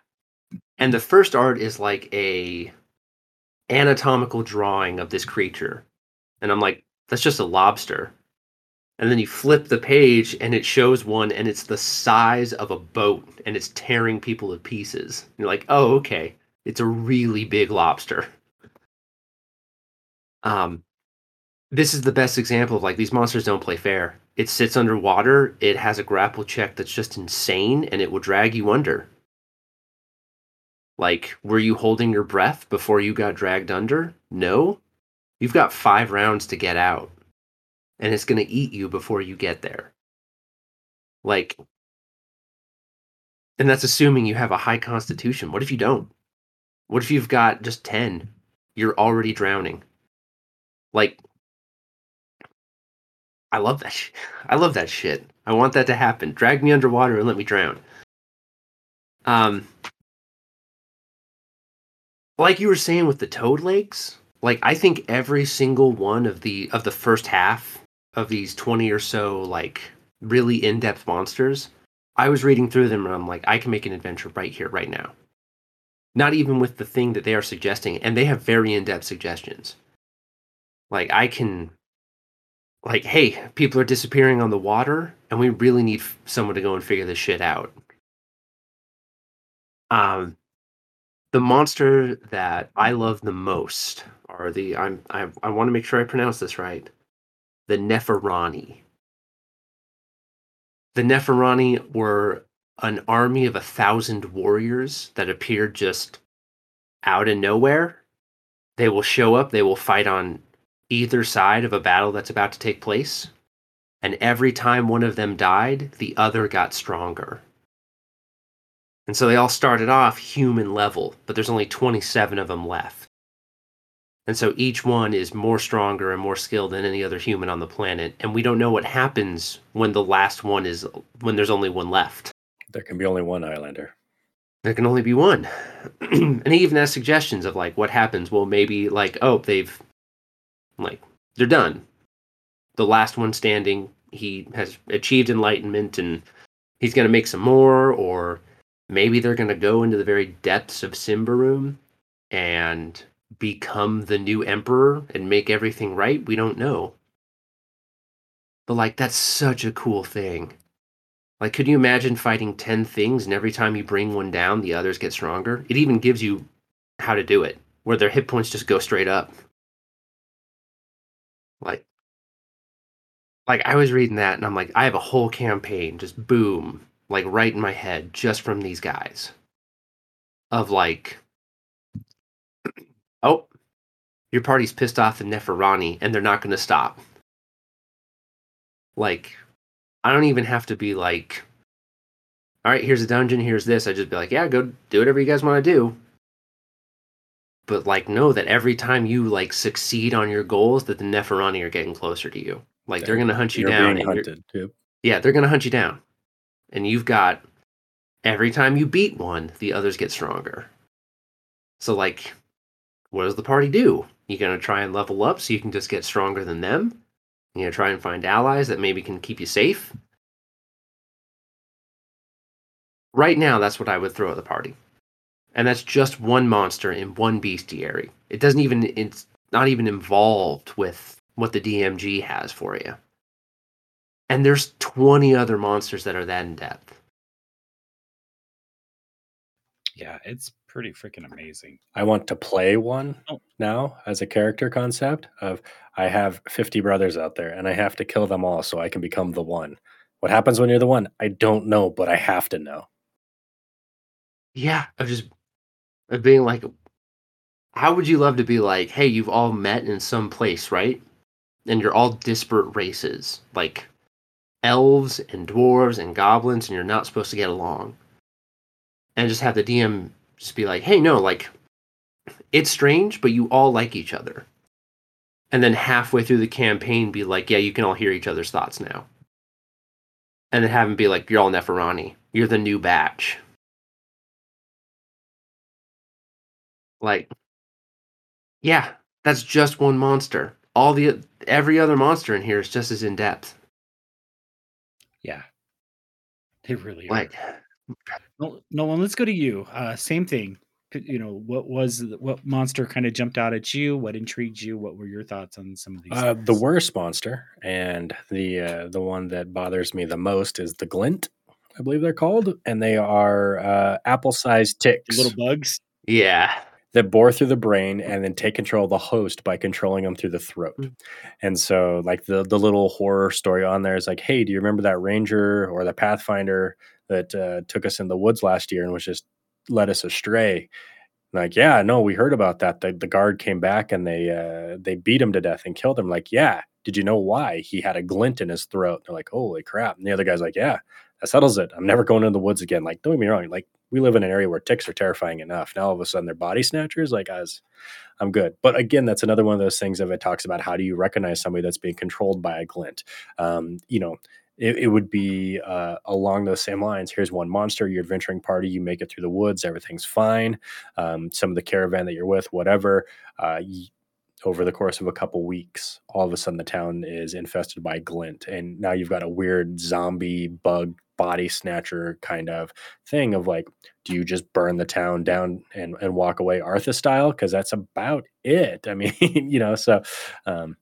and the first art is like a anatomical drawing of this creature, and I'm like, that's just a lobster. And then you flip the page, and it shows one, and it's the size of a boat, and it's tearing people to pieces. And you're like, oh, okay, it's a really big lobster. Um, this is the best example of like these monsters don't play fair. It sits underwater. It has a grapple check that's just insane, and it will drag you under. Like, were you holding your breath before you got dragged under? No. You've got five rounds to get out, and it's going to eat you before you get there. Like, and that's assuming you have a high constitution. What if you don't? What if you've got just 10? You're already drowning. Like, I love that. Sh- I love that shit. I want that to happen. Drag me underwater and let me drown. Um, like you were saying with the toad legs, like I think every single one of the of the first half of these twenty or so like really in depth monsters, I was reading through them and I'm like, I can make an adventure right here, right now. Not even with the thing that they are suggesting, and they have very in depth suggestions. Like I can like, hey, people are disappearing on the water, and we really need someone to go and figure this shit out. Um, the monster that I love the most are the I'm I I want to make sure I pronounce this right, the Neferani. The Neferani were an army of a thousand warriors that appeared just out of nowhere. They will show up. They will fight on either side of a battle that's about to take place. And every time one of them died, the other got stronger. And so they all started off human level, but there's only 27 of them left. And so each one is more stronger and more skilled than any other human on the planet. And we don't know what happens when the last one is, when there's only one left. There can be only one Islander. There can only be one. and he even has suggestions of like what happens. Well, maybe like, oh, they've like they're done. The last one standing, he has achieved enlightenment and he's gonna make some more, or maybe they're gonna go into the very depths of Symbaroum and become the new emperor and make everything right. We don't know. But like that's such a cool thing. Like, could you imagine fighting 10 things and every time you bring one down, the others get stronger? It even gives you how to do it, where their hit points just go straight up. Like, like I was reading that and I'm like, I have a whole campaign just boom, like right in my head just from these guys. of like, oh, your party's pissed off the Neferani and they're not going to stop. Like, I don't even have to be like, all right, here's a dungeon, here's this. I just be like, yeah, go do whatever you guys want to do. But like, know that every time you like succeed on your goals, that the Neferani are getting closer to you. Like they're gonna hunt you You're down. being and you're- hunted. Yep. yeah, they're gonna hunt you down, and you've got every time you beat one, the others get stronger. So like, what does the party do? You gonna try and level up so you can just get stronger than them? You gonna try and find allies that maybe can keep you safe? Right now, that's what I would throw at the party. And that's just one monster in one bestiary. It doesn't even, it's not even involved with what the DMG has for you. And there's 20 other monsters that are that in depth. Yeah, it's pretty freaking amazing. I want to play one Oh. now as a character concept of I have 50 brothers out there and I have to kill them all so I can become the one. What happens when you're the one? I don't know, but I have to know. Yeah, of just of being like, how would you love to be like, hey, you've all met in some place, right? And you're all disparate races, like elves and dwarves and goblins, and you're not supposed to get along. And just have the DM just be like, hey, no, like, it's strange, but you all like each other. And then halfway through the campaign, be like, yeah, you can all hear each other's thoughts now. And then have them be like, you're all Neferani. You're the new batch. Like, yeah, that's just one monster. All the every other monster in here is just as in depth. Yeah, they really are. Like, Nol- Nolan, let's go to you. Uh, same thing. You know, what was what monster kind of jumped out at you? What intrigued you? What were your thoughts on some of these? Uh, the worst monster and the uh, the one that bothers me the most is the glint, I believe they're called, and they are uh, apple-sized The ticks little bugs. yeah, that bore through the brain and then take control of the host by controlling them through the throat. Mm. And so, like the the little horror story on there is like, hey, do you remember that ranger or the pathfinder that uh, took us in the woods last year and was just led us astray? Like, yeah, no, we heard about that. The, the guard came back and they uh, they beat him to death and killed him. Like, yeah, did you know why? He had a glint in his throat. They're like, holy crap. And the other guy's like, yeah, that settles it. I'm never going into the woods again. Like, don't get me wrong. Like, we live in an area where ticks are terrifying enough. Now all of a sudden they're body snatchers. Like, as I'm good. But again, that's another one of those things of it talks about how do you recognize somebody that's being controlled by a glint. Um, you know, it, it would be uh, along those same lines. Here's one monster, your adventuring party, you make it through the woods, everything's fine. Um, some of the caravan that you're with, whatever. Uh, over the course of a couple weeks, all of a sudden the town is infested by glint, and now you've got a weird zombie bug body snatcher kind of thing of like, do you just burn the town down and, and walk away Arthur style? Because that's about it. I mean, you know, so um,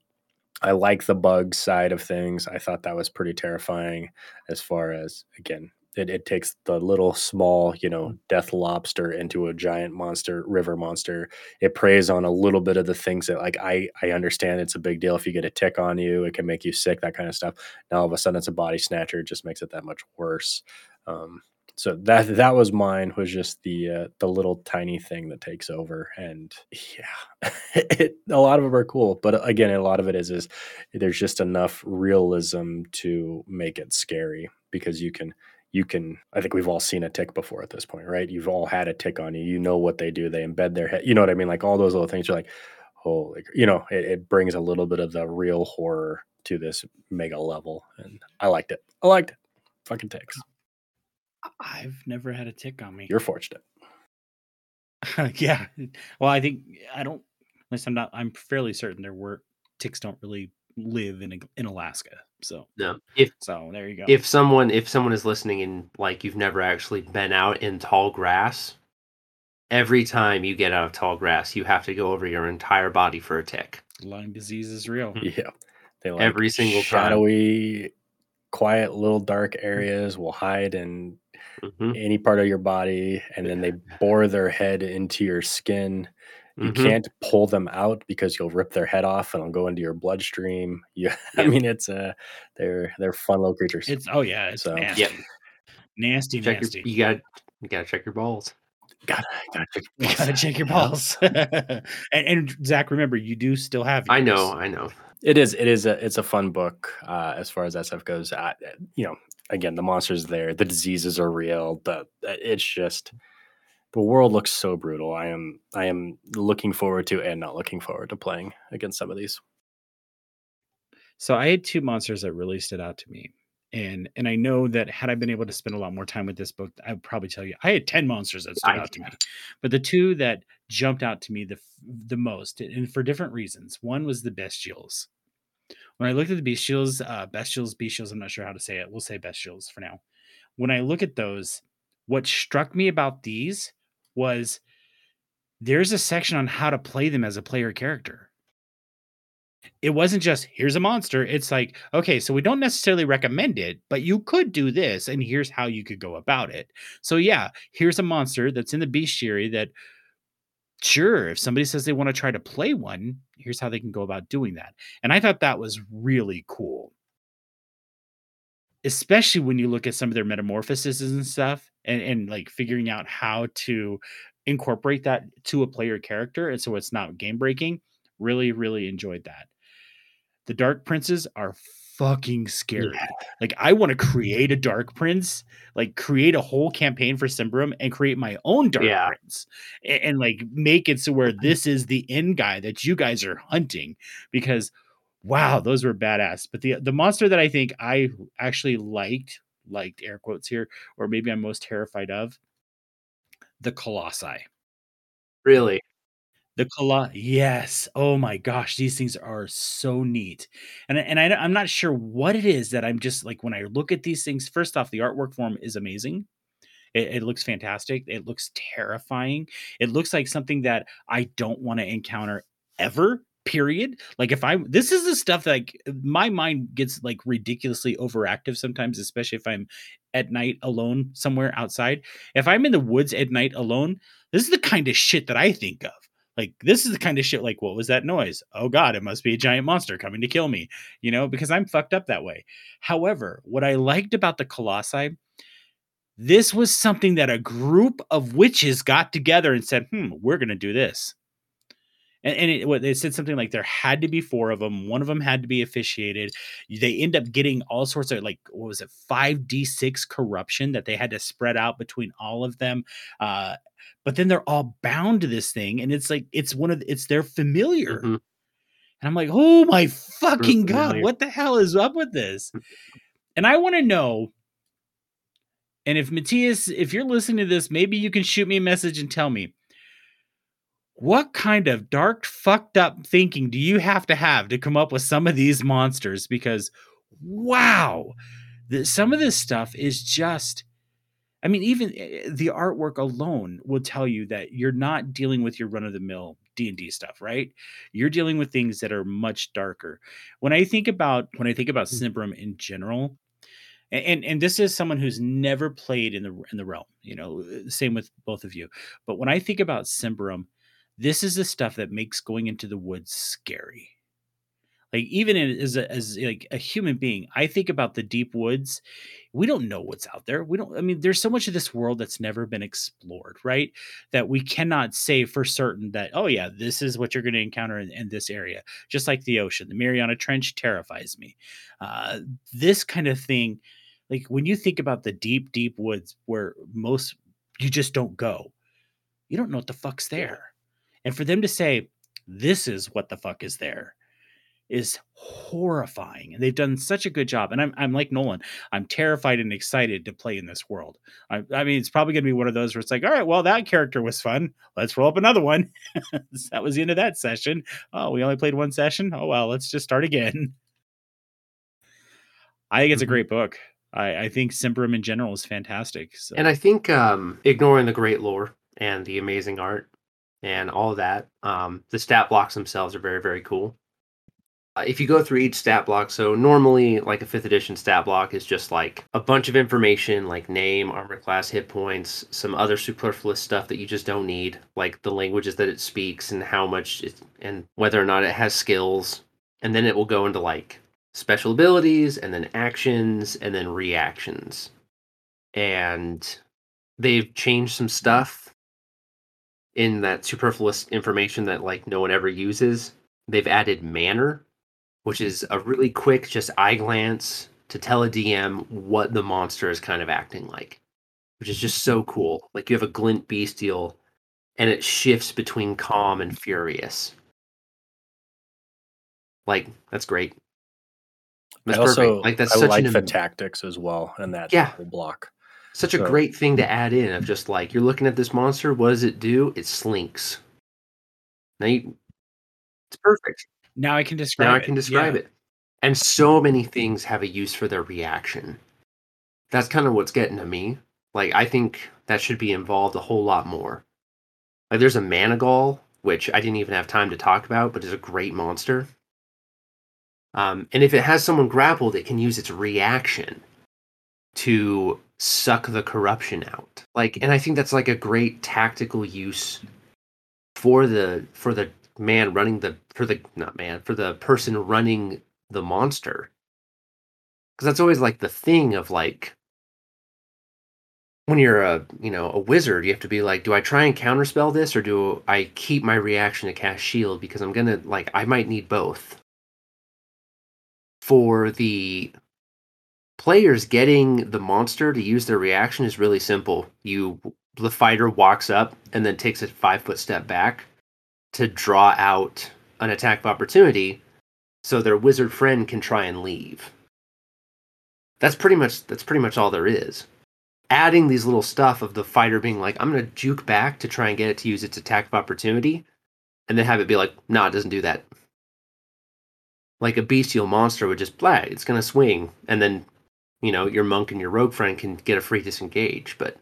I like the bug side of things. I thought that was pretty terrifying as far as, again, it, it takes the little small, you know, death lobster into a giant monster, river monster. It preys on a little bit of the things that, like, I I understand it's a big deal if you get a tick on you, it can make you sick, that kind of stuff. Now all of a sudden it's a body snatcher, it just makes it that much worse. Um, so that that was mine was just the uh, the little tiny thing that takes over and yeah it, a lot of them are cool but again a lot of it is is there's just enough realism to make it scary because you can you can i think we've all seen a tick before at this point right you've all had a tick on you you know what they do they embed their head you know what i mean like all those little things you're like holy you know it, it brings a little bit of the real horror to this mega level and i liked it i liked it fucking ticks I've never had a tick on me. you're fortunate yeah. Well, I think I don't. Unless I'm not. I'm fairly certain there were ticks don't really live in in Alaska. So no. If so there you go. if someone if someone is listening and like you've never actually been out in tall grass, every time you get out of tall grass, you have to go over your entire body for a tick. Lyme disease is real. Yeah. They like Every single time. shadowy, quiet little dark areas will hide in Mhm, any part of your body and then they bore their head into your skin. You mhm. can't pull them out because you'll rip their head off and it'll go into your bloodstream. You I mean it's uh they're they're fun little creatures. It's oh yeah, it's So- nasty. Yep. Nasty, Check nasty. your, you got you got to check your balls. Gotta, gotta check You your gotta check your Yeah. pulse. and, and Zach, remember, you do still have. I know. I know. It is. It is a. It's a fun book uh, as far as that stuff goes. Uh, you know, again, the monsters there, the diseases are real. The it's just the world looks so brutal. I am. I am looking forward to and not looking forward to playing against some of these. So I had two monsters that really stood out to me. And and I know that had I been able to spend a lot more time with this book, I would probably tell you I had 10 monsters that stood I- out to me. But the two that jumped out to me the the most, and for different reasons. One was the bestials. When I looked at the bestials, uh bestials, bestials, I'm not sure how to say it. We'll say bestials for now. When I look at those, what struck me about these was there's a section on how to play them as a player character it wasn't just here's a monster. It's like, okay, so we don't necessarily recommend it, but you could do this, and here's how you could go about it. So, yeah, here's a monster that's in the bestiary that, sure, if somebody says they want to try to play one, here's how they can go about doing that. And I thought that was really cool. Especially when you look at some of their metamorphoses and stuff and, and like figuring out how to incorporate that to a player character. And so it's not game breaking. Really, really enjoyed that. The Dark Princes are fucking scary. Yeah. Like I want to create a Dark Prince, like create a whole campaign for Symbaroum and create my own Dark Yeah. Prince, and, and like make it so where mm-hmm. this is the end guy that you guys are hunting. Because wow, those were badass. But the the monster that I think I actually liked, liked air quotes here, or maybe I'm most terrified of, the Colossi. Really. The Colo yes. Oh my gosh, these things are so neat. And and I, I'm not sure what it is that I'm just like when I look at these things. First off, the artwork form is amazing. It, it looks fantastic. It looks terrifying. It looks like something that I don't want to encounter ever. Period. Like if I this is the stuff that like my mind gets like ridiculously overactive sometimes, especially if I'm at night alone somewhere outside. If I'm in the woods at night alone, this is the kind of shit that I think of. Like this is the kind of shit like what was that noise? Oh god, it must be a giant monster coming to kill me, you know, because I'm fucked up that way. However, what I liked about the Colossi, this was something that a group of witches got together and said, "Hmm, we're going to do this." And, and it, what they said something like there had to be four of them. One of them had to be officiated. They end up getting all sorts of like what was it, five d six corruption that they had to spread out between all of them. Uh, but then they're all bound to this thing, and it's like it's one of it's their familiar. Mhm. And I'm like, oh my fucking god, what the hell is up with this? And I want to know. And if Matthias, if you're listening to this, maybe you can shoot me a message and tell me what kind of dark, fucked up thinking do you have to have to come up with some of these monsters? Because wow, the, some of this stuff is just. I mean, even eh, the artwork alone will tell you that you're not dealing with your run of the mill D and D stuff, right? You're dealing with things that are much darker. When I think about when I think about Symbaroum in general, and and this is someone who's never played in the in the realm, you know, uh, same with both of you. But when I think about Symbaroum, this is the stuff that makes going into the woods scary. Like even as a, as like a human being, I think about the deep woods. We don't know what's out there. We don't. I mean, there's so much of this world that's never been explored, right? That we cannot say for certain that oh yeah, this is what you're going to encounter in, in this area. Just like the ocean, the Mariana Trench terrifies me. Uh, this kind of thing, like when you think about the deep, deep woods where most you just don't go, you don't know what the fuck's there. And for them to say, this is what the fuck is there is horrifying. And they've done such a good job. And I'm, I'm like Nolan, I'm terrified and excited to play in this world. I, I mean, it's probably going to be one of those where it's like, all right, well, that character was fun. Let's roll up another one. that was the end of that session. Oh, we only played one session. Oh, well, let's just start again. I think it's a Mhm. great book. I, I think Symbaroum in general is fantastic. So. And I think um, ignoring the great lore and the amazing art and all that, um, the stat blocks themselves are very, very cool. Uh, if you go through each stat block, so normally, like a fifth edition stat block is just like a bunch of information like name, armor class, hit points, some other superfluous stuff that you just don't need, like the languages that it speaks and how much it, and whether or not it has skills. And then it will go into like special abilities and then actions and then reactions. And they've changed some stuff in that superfluous information that like no one ever uses, they've added manner, which is a really quick just eye glance to tell a DM what the monster is kind of acting like, which is just so cool. Like you have a glint bestial and it shifts between calm and furious. Like that's great. That's I also perfect. Like that's I such like an the tactics as well, and that Yeah. block. Such a So- great thing to add in of just like you're looking at this monster, what does it do? It slinks. Now you, it's perfect. Now I can describe now it. I can describe Yeah. it. And so many things have a use for their reaction. That's kind of what's getting to me. Like I think that should be involved a whole lot more. Like there's a Manigal, which I didn't even have time to talk about, but is a great monster. Um, and if it has someone grappled, it can use its reaction to suck the corruption out. Like, and I think that's like a great tactical use for the for the man running the for the not man for the person running the monster. Because that's always like the thing of like when you're a you know a wizard you have to be like do i try and counterspell this or do i keep my reaction to cast shield? Because i'm gonna like i might need both. For the players getting the monster to use their reaction is really simple you the fighter walks up and then takes a five foot step back to draw out an attack of opportunity so their wizard friend can try and leave. That's pretty much that's pretty much all there is. Adding these little stuff of the fighter being like, I'm gonna juke back to try and get it to use its attack of opportunity, and then have it be like, nah, it doesn't do that. Like a bestial monster would just blah, it's gonna swing, and then you know, your monk and your rogue friend can get a free disengage, but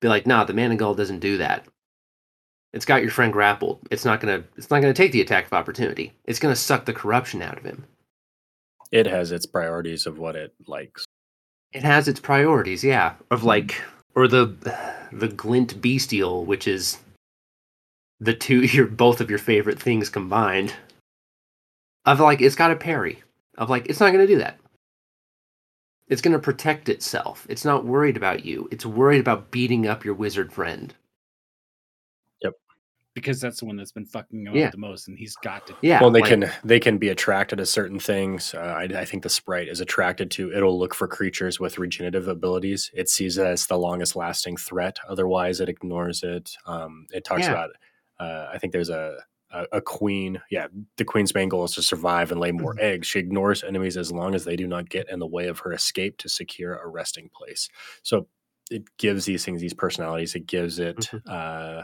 be like, nah, the Manigal doesn't do that. It's got your friend grappled. It's not gonna it's not gonna take the attack of opportunity. It's gonna suck the corruption out of him. It has its priorities of what it likes. It has its priorities, yeah. Of hmm. like or the the glint bestial, which is the two your both of your favorite things combined. Of like it's got a parry. Of like it's not gonna do that. It's gonna protect itself. It's not worried about you. It's worried about beating up your wizard friend. Yep. Because that's the one that's been fucking him Yeah. the most, and he's got to. Yeah. well, they like- can they can be attracted to certain things. Uh, I, I think the sprite is attracted to. It'll look for creatures with regenerative abilities. It sees it as the longest lasting threat. Otherwise, it ignores it. Um, it talks Yeah. about. Uh, I think there's a, a a queen. Yeah, the queen's main goal is to survive and lay more Mm-hmm. eggs. She ignores enemies as long as they do not get in the way of her escape to secure a resting place. So it gives these things these personalities. It gives it. Mhm. Uh,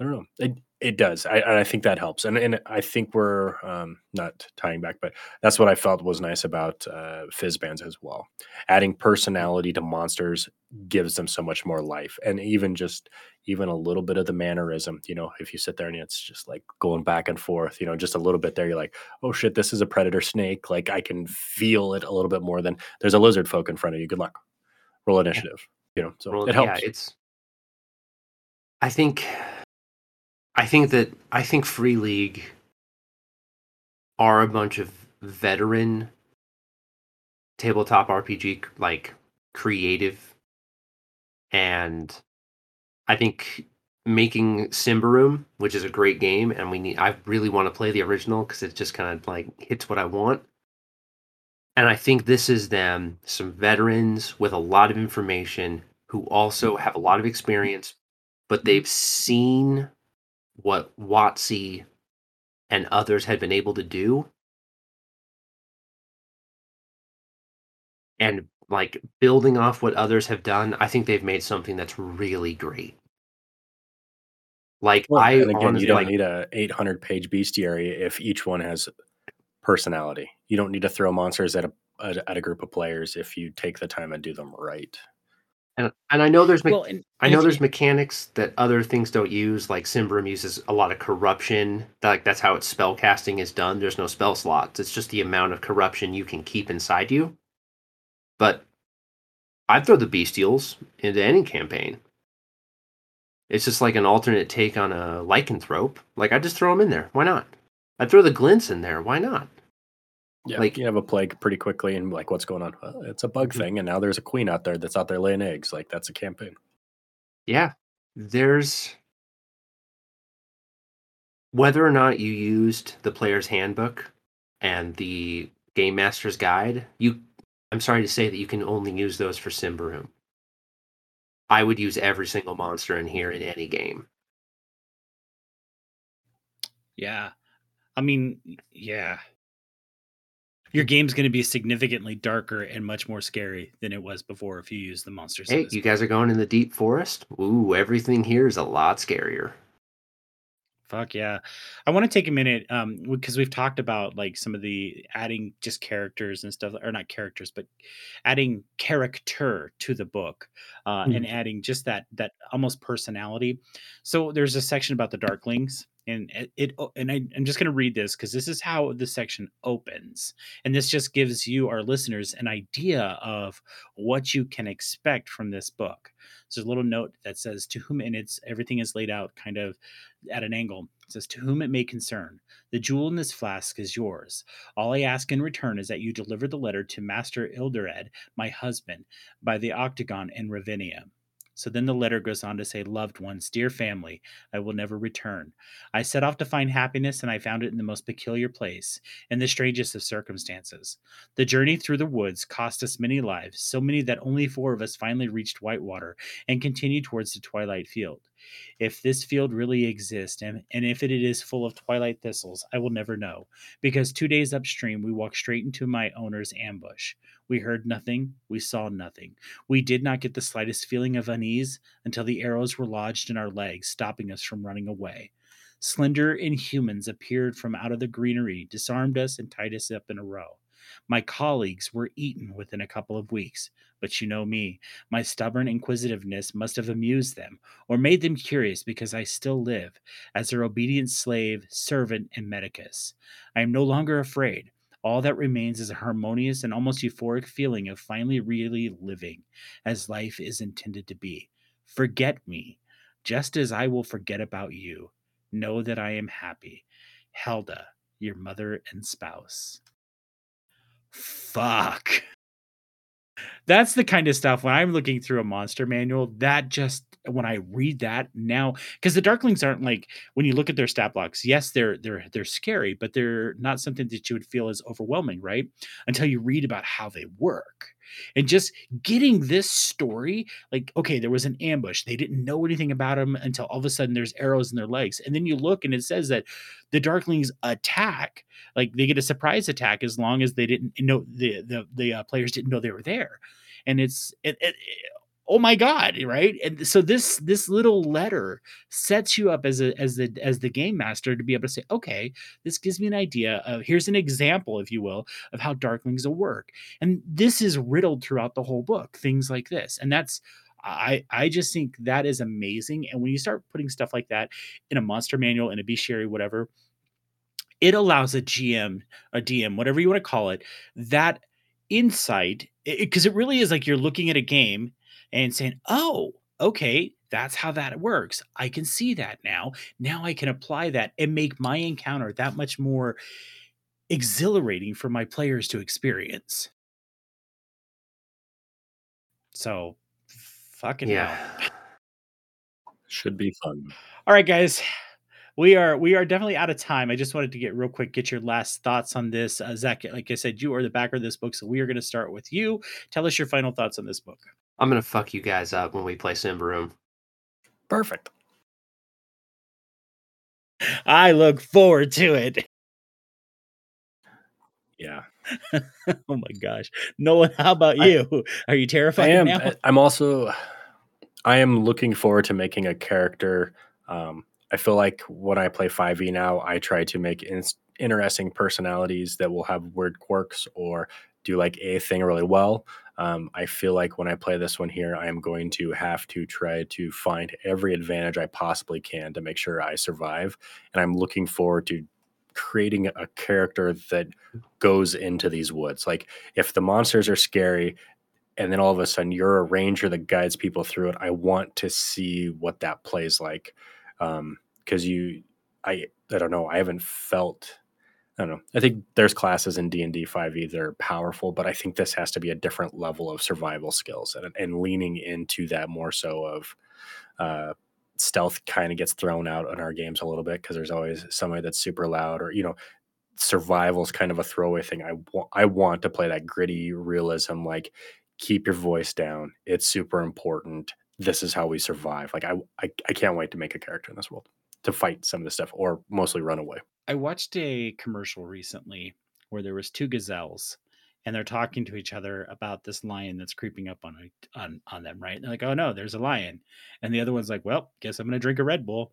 I don't know. It it does. I and I think that helps. And and I think we're um, not tying back, but that's what I felt was nice about uh, Fizban's as well. Adding personality to monsters gives them so much more life, and even just even a little bit of the mannerism. You know, if you sit there and it's just like going back and forth, you know, just a little bit there, you're like, oh shit, this is a predator snake. Like I can feel it a little bit more than there's a lizard folk in front of you. Good luck. Roll initiative. You know, so Well, it helps. Yeah, it's. I think. I think that I think Free League are a bunch of veteran tabletop RPG like creative, and I think making Symbaroum, which is a great game, and we need. I really want to play the original because it just kind of like hits what I want. And I think this is them, some veterans with a lot of information who also have a lot of experience, but they've seen what WotC and others had been able to do. And like building off what others have done, I think they've made something that's really great. Like Well, I and again, honestly you don't like need a 800 page bestiary if each one has personality. You don't need to throw monsters at a at, at a group of players if you take the time and do them right. And, and I know there's me- Well, and, I know there's mechanics that other things don't use, like Symbaroum uses a lot of corruption. Like that's how its spell casting is done. There's no spell slots. It's just the amount of corruption you can keep inside you. But I'd throw the bestials into any campaign. It's just like an alternate take on a lycanthrope. Like I just throw them in there. Why not? I'd throw the glints in there. Why not? Yeah, Like- like you have a plague pretty quickly, and like, what's going on? Well, it's a bug Mhm. thing, and now there's a queen out there that's out there laying eggs. Like that's a campaign. Yeah. There's whether or not you used the player's handbook and the game master's guide, you I'm sorry to say that you can only use those for Symbaroum. I would use every single monster in here in any game. Yeah. I mean, yeah. Your game's going to be significantly darker and much more scary than it was before if you use the monsters. Hey, you guys are going in the deep forest? Ooh, everything here is a lot scarier. Fuck yeah. I want to take a minute um because we've talked about like some of the adding just characters and stuff or not characters but adding character to the book uh Mhm. and adding just that that almost personality. So there's a section about the darklings and it, and I, I'm just going to read this because this is how the section opens and this just gives you our listeners an idea of what you can expect from this book. So there's a little note that says to whom and it's everything is laid out kind of at an angle. It says, To whom it may concern, the jewel in this flask is yours. All I ask in return is that you deliver the letter to Master Ildered, my husband, by the octagon in Ravinia. So then the letter goes on to say, Loved ones, dear family, I will never return. I set off to find happiness, and I found it in the most peculiar place, in the strangest of circumstances. The journey through the woods cost us many lives, so many that only four of us finally reached Whitewater and continued towards the Twilight Field. If this field really exists, and, and if it is full of twilight thistles, I will never know, because two days upstream we walked straight into my owner's ambush. We heard nothing, we saw nothing. We did not get the slightest feeling of unease until the arrows were lodged in our legs, stopping us from running away. Slender inhumans appeared from out of the greenery, disarmed us, and tied us up in a row. My colleagues were eaten within a couple of weeks, but you know me. My stubborn inquisitiveness must have amused them, or made them curious because I still live as their obedient slave, servant, and medicus. I am no longer afraid. All that remains is a harmonious and almost euphoric feeling of finally really living as life is intended to be. Forget me, just as I will forget about you. Know that I am happy. Helda, your mother and spouse. Fuck. That's the kind of stuff when I'm looking through a monster manual, that just when I read that now, because the darklings aren't like when you look at their stat blocks, yes, they're they're they're scary, but they're not something that you would feel as overwhelming, right? Until you read about how they work. And just getting this story, like, okay, there was an ambush. They didn't know anything about them until all of a sudden there's arrows in their legs. And then you look and it says that the darklings attack, like they get a surprise attack as long as they didn't know the the, the uh, players didn't know they were there and it's it, it, oh my god right? And so this this little letter sets you up as a as the as the game master to be able to say okay this gives me an idea of here's an example if you will of how darklings will work. And this is riddled throughout the whole book things like this. And that's I, I just think that is amazing. And when you start putting stuff like that in a monster manual, in a bestiary, whatever, it allows a GM, a DM, whatever you want to call it, that insight because it, really is like you're looking at a game and saying, "Oh, okay, that's how that works. I can see that now. Now I can apply that and make my encounter that much more exhilarating for my players to experience." So, fucking Yeah. hell. Should be fun. All right, guys. We are we are definitely out of time. I just wanted to get real quick, get your last thoughts on this. Uh, Zach, like I said, you are the backer of this book, so we are going to start with you. Tell us your final thoughts on this book. I'm gonna fuck you guys up when we play Symbaroum. Perfect. I look forward to it. Yeah. oh my gosh, Nolan, how about I- you? Are you I terrified am. now? I- am. I'm also. I am looking forward to making a character. Um, I feel like when I play 5e now, I try to make in- interesting personalities that will have weird quirks or do like a thing really well. Um, I feel like when I play this one here, I am going to have to try to find every advantage I possibly can to make sure I survive. And I'm looking forward to creating a character that goes into these woods. Like if the monsters are scary, and then all of a sudden you're a ranger that guides people through it. I want to see what that plays like, because you, I, I don't know. I haven't felt. I don't know. I think there's classes in D and D five E that are powerful, but I think this has to be a different level of survival skills and, and leaning into that more so of uh, stealth kind of gets thrown out in our games a little bit because there's always somebody that's super loud or you know survival is kind of a throwaway thing. I want I want to play that gritty realism, like keep your voice down. It's super important. This is how we survive. Like I, I, I can't wait to make a character in this world to fight some of this stuff or mostly run away. I watched a commercial recently where there was two gazelles and they're talking to each other about this lion that's creeping up on on on them, right? And they're like, "Oh no, there's a lion," and the other one's like, "Well, guess I'm gonna drink a Red Bull."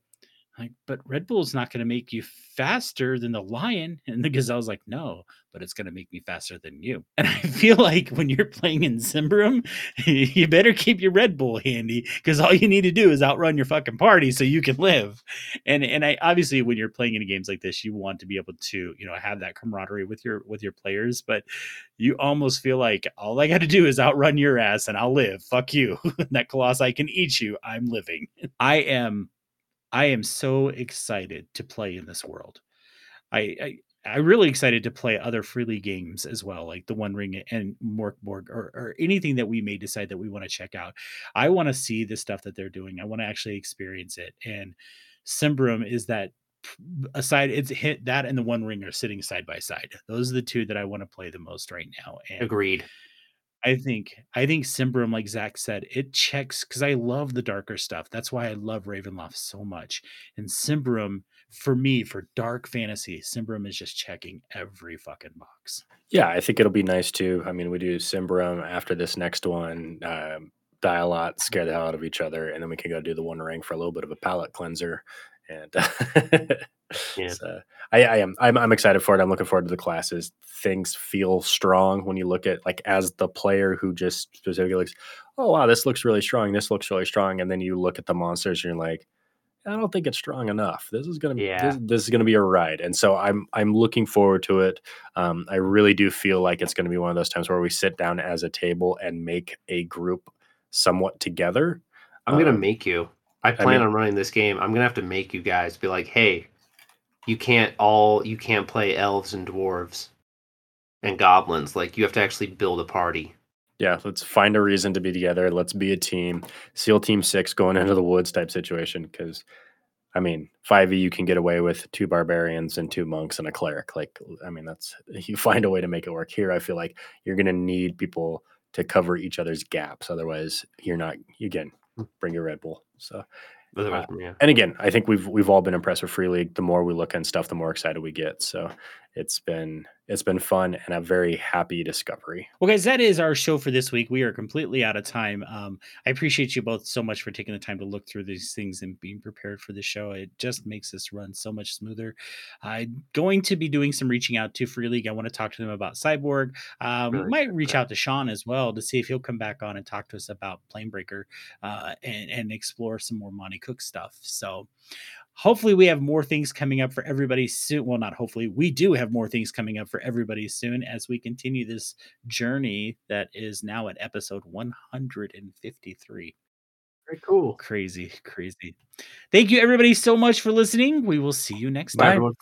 Like, but Red Bull's not going to make you faster than the lion. And the gazelle's like, no, but it's going to make me faster than you. And I feel like when you're playing in Symbaroum, you better keep your Red Bull handy because all you need to do is outrun your fucking party so you can live. And and I obviously when you're playing in games like this, you want to be able to you know have that camaraderie with your with your players, but you almost feel like all I got to do is outrun your ass and I'll live. Fuck you. that colossi can eat you. I'm living. I am I am so excited to play in this world. I, I I'm really excited to play other Free League games as well, like the One Ring and Mörk Borg, or, or anything that we may decide that we want to check out. I want to see the stuff that they're doing. I want to actually experience it. And Symbaroum is that aside. It's hit that and the One Ring are sitting side by side. Those are the two that I want to play the most right now. And Agreed. I think I think Symbaroum, like Zach said, it checks because I love the darker stuff. That's why I love Ravenloft so much. And Symbaroum, for me, for dark fantasy, Symbaroum is just checking every fucking box. Yeah, I think it'll be nice too. I mean, we do Symbaroum after this next one. Um, die a lot, scare the hell out of each other, and then we can go do the One Ring for a little bit of a palate cleanser. And yeah. so I, I, am I'm, I'm excited for it. I'm looking forward to the classes. Things feel strong when you look at like as the player who just specifically looks, oh wow, this looks really strong. This looks really strong, and then you look at the monsters and you're like, I don't think it's strong enough. This is gonna be yeah. this, this, is gonna be a ride, and so I'm I'm looking forward to it. Um, I really do feel like it's gonna be one of those times where we sit down as a table and make a group somewhat together. I'm gonna um, make you. I plan I mean, on running this game. I'm gonna have to make you guys be like, hey, you can't all you can't play elves and dwarves and goblins. Like you have to actually build a party. Yeah, let's find a reason to be together. Let's be a team. SEAL Team Six going into the woods type situation. Because, I mean, five E you can get away with two barbarians and two monks and a cleric. Like, I mean, that's you find a way to make it work. Here, I feel like you're going to need people to cover each other's gaps. Otherwise, you're not. Again, bring your Red Bull. So, uh, and again, I think we've we've all been impressed with Free League. The more we look and stuff, the more excited we get. So it's been it's been fun and a very happy discovery. Well, guys, that is our show for this week. We are completely out of time. Um, I appreciate you both so much for taking the time to look through these things and being prepared for the show. It just makes this run so much smoother. I'm going to be doing some reaching out to Free League. I want to talk to them about Cyborg. Um, really might reach out to Sean as well to see if he'll come back on and talk to us about Planebreaker uh, and, and explore some more Monte Cook stuff. So, hopefully we have more things coming up for everybody soon. Well not hopefully we do have more things coming up for everybody soon as we continue this journey that is now at episode 153 very cool. Crazy crazy. Thank you everybody so much for listening. We will see you next Bye, time. everyone.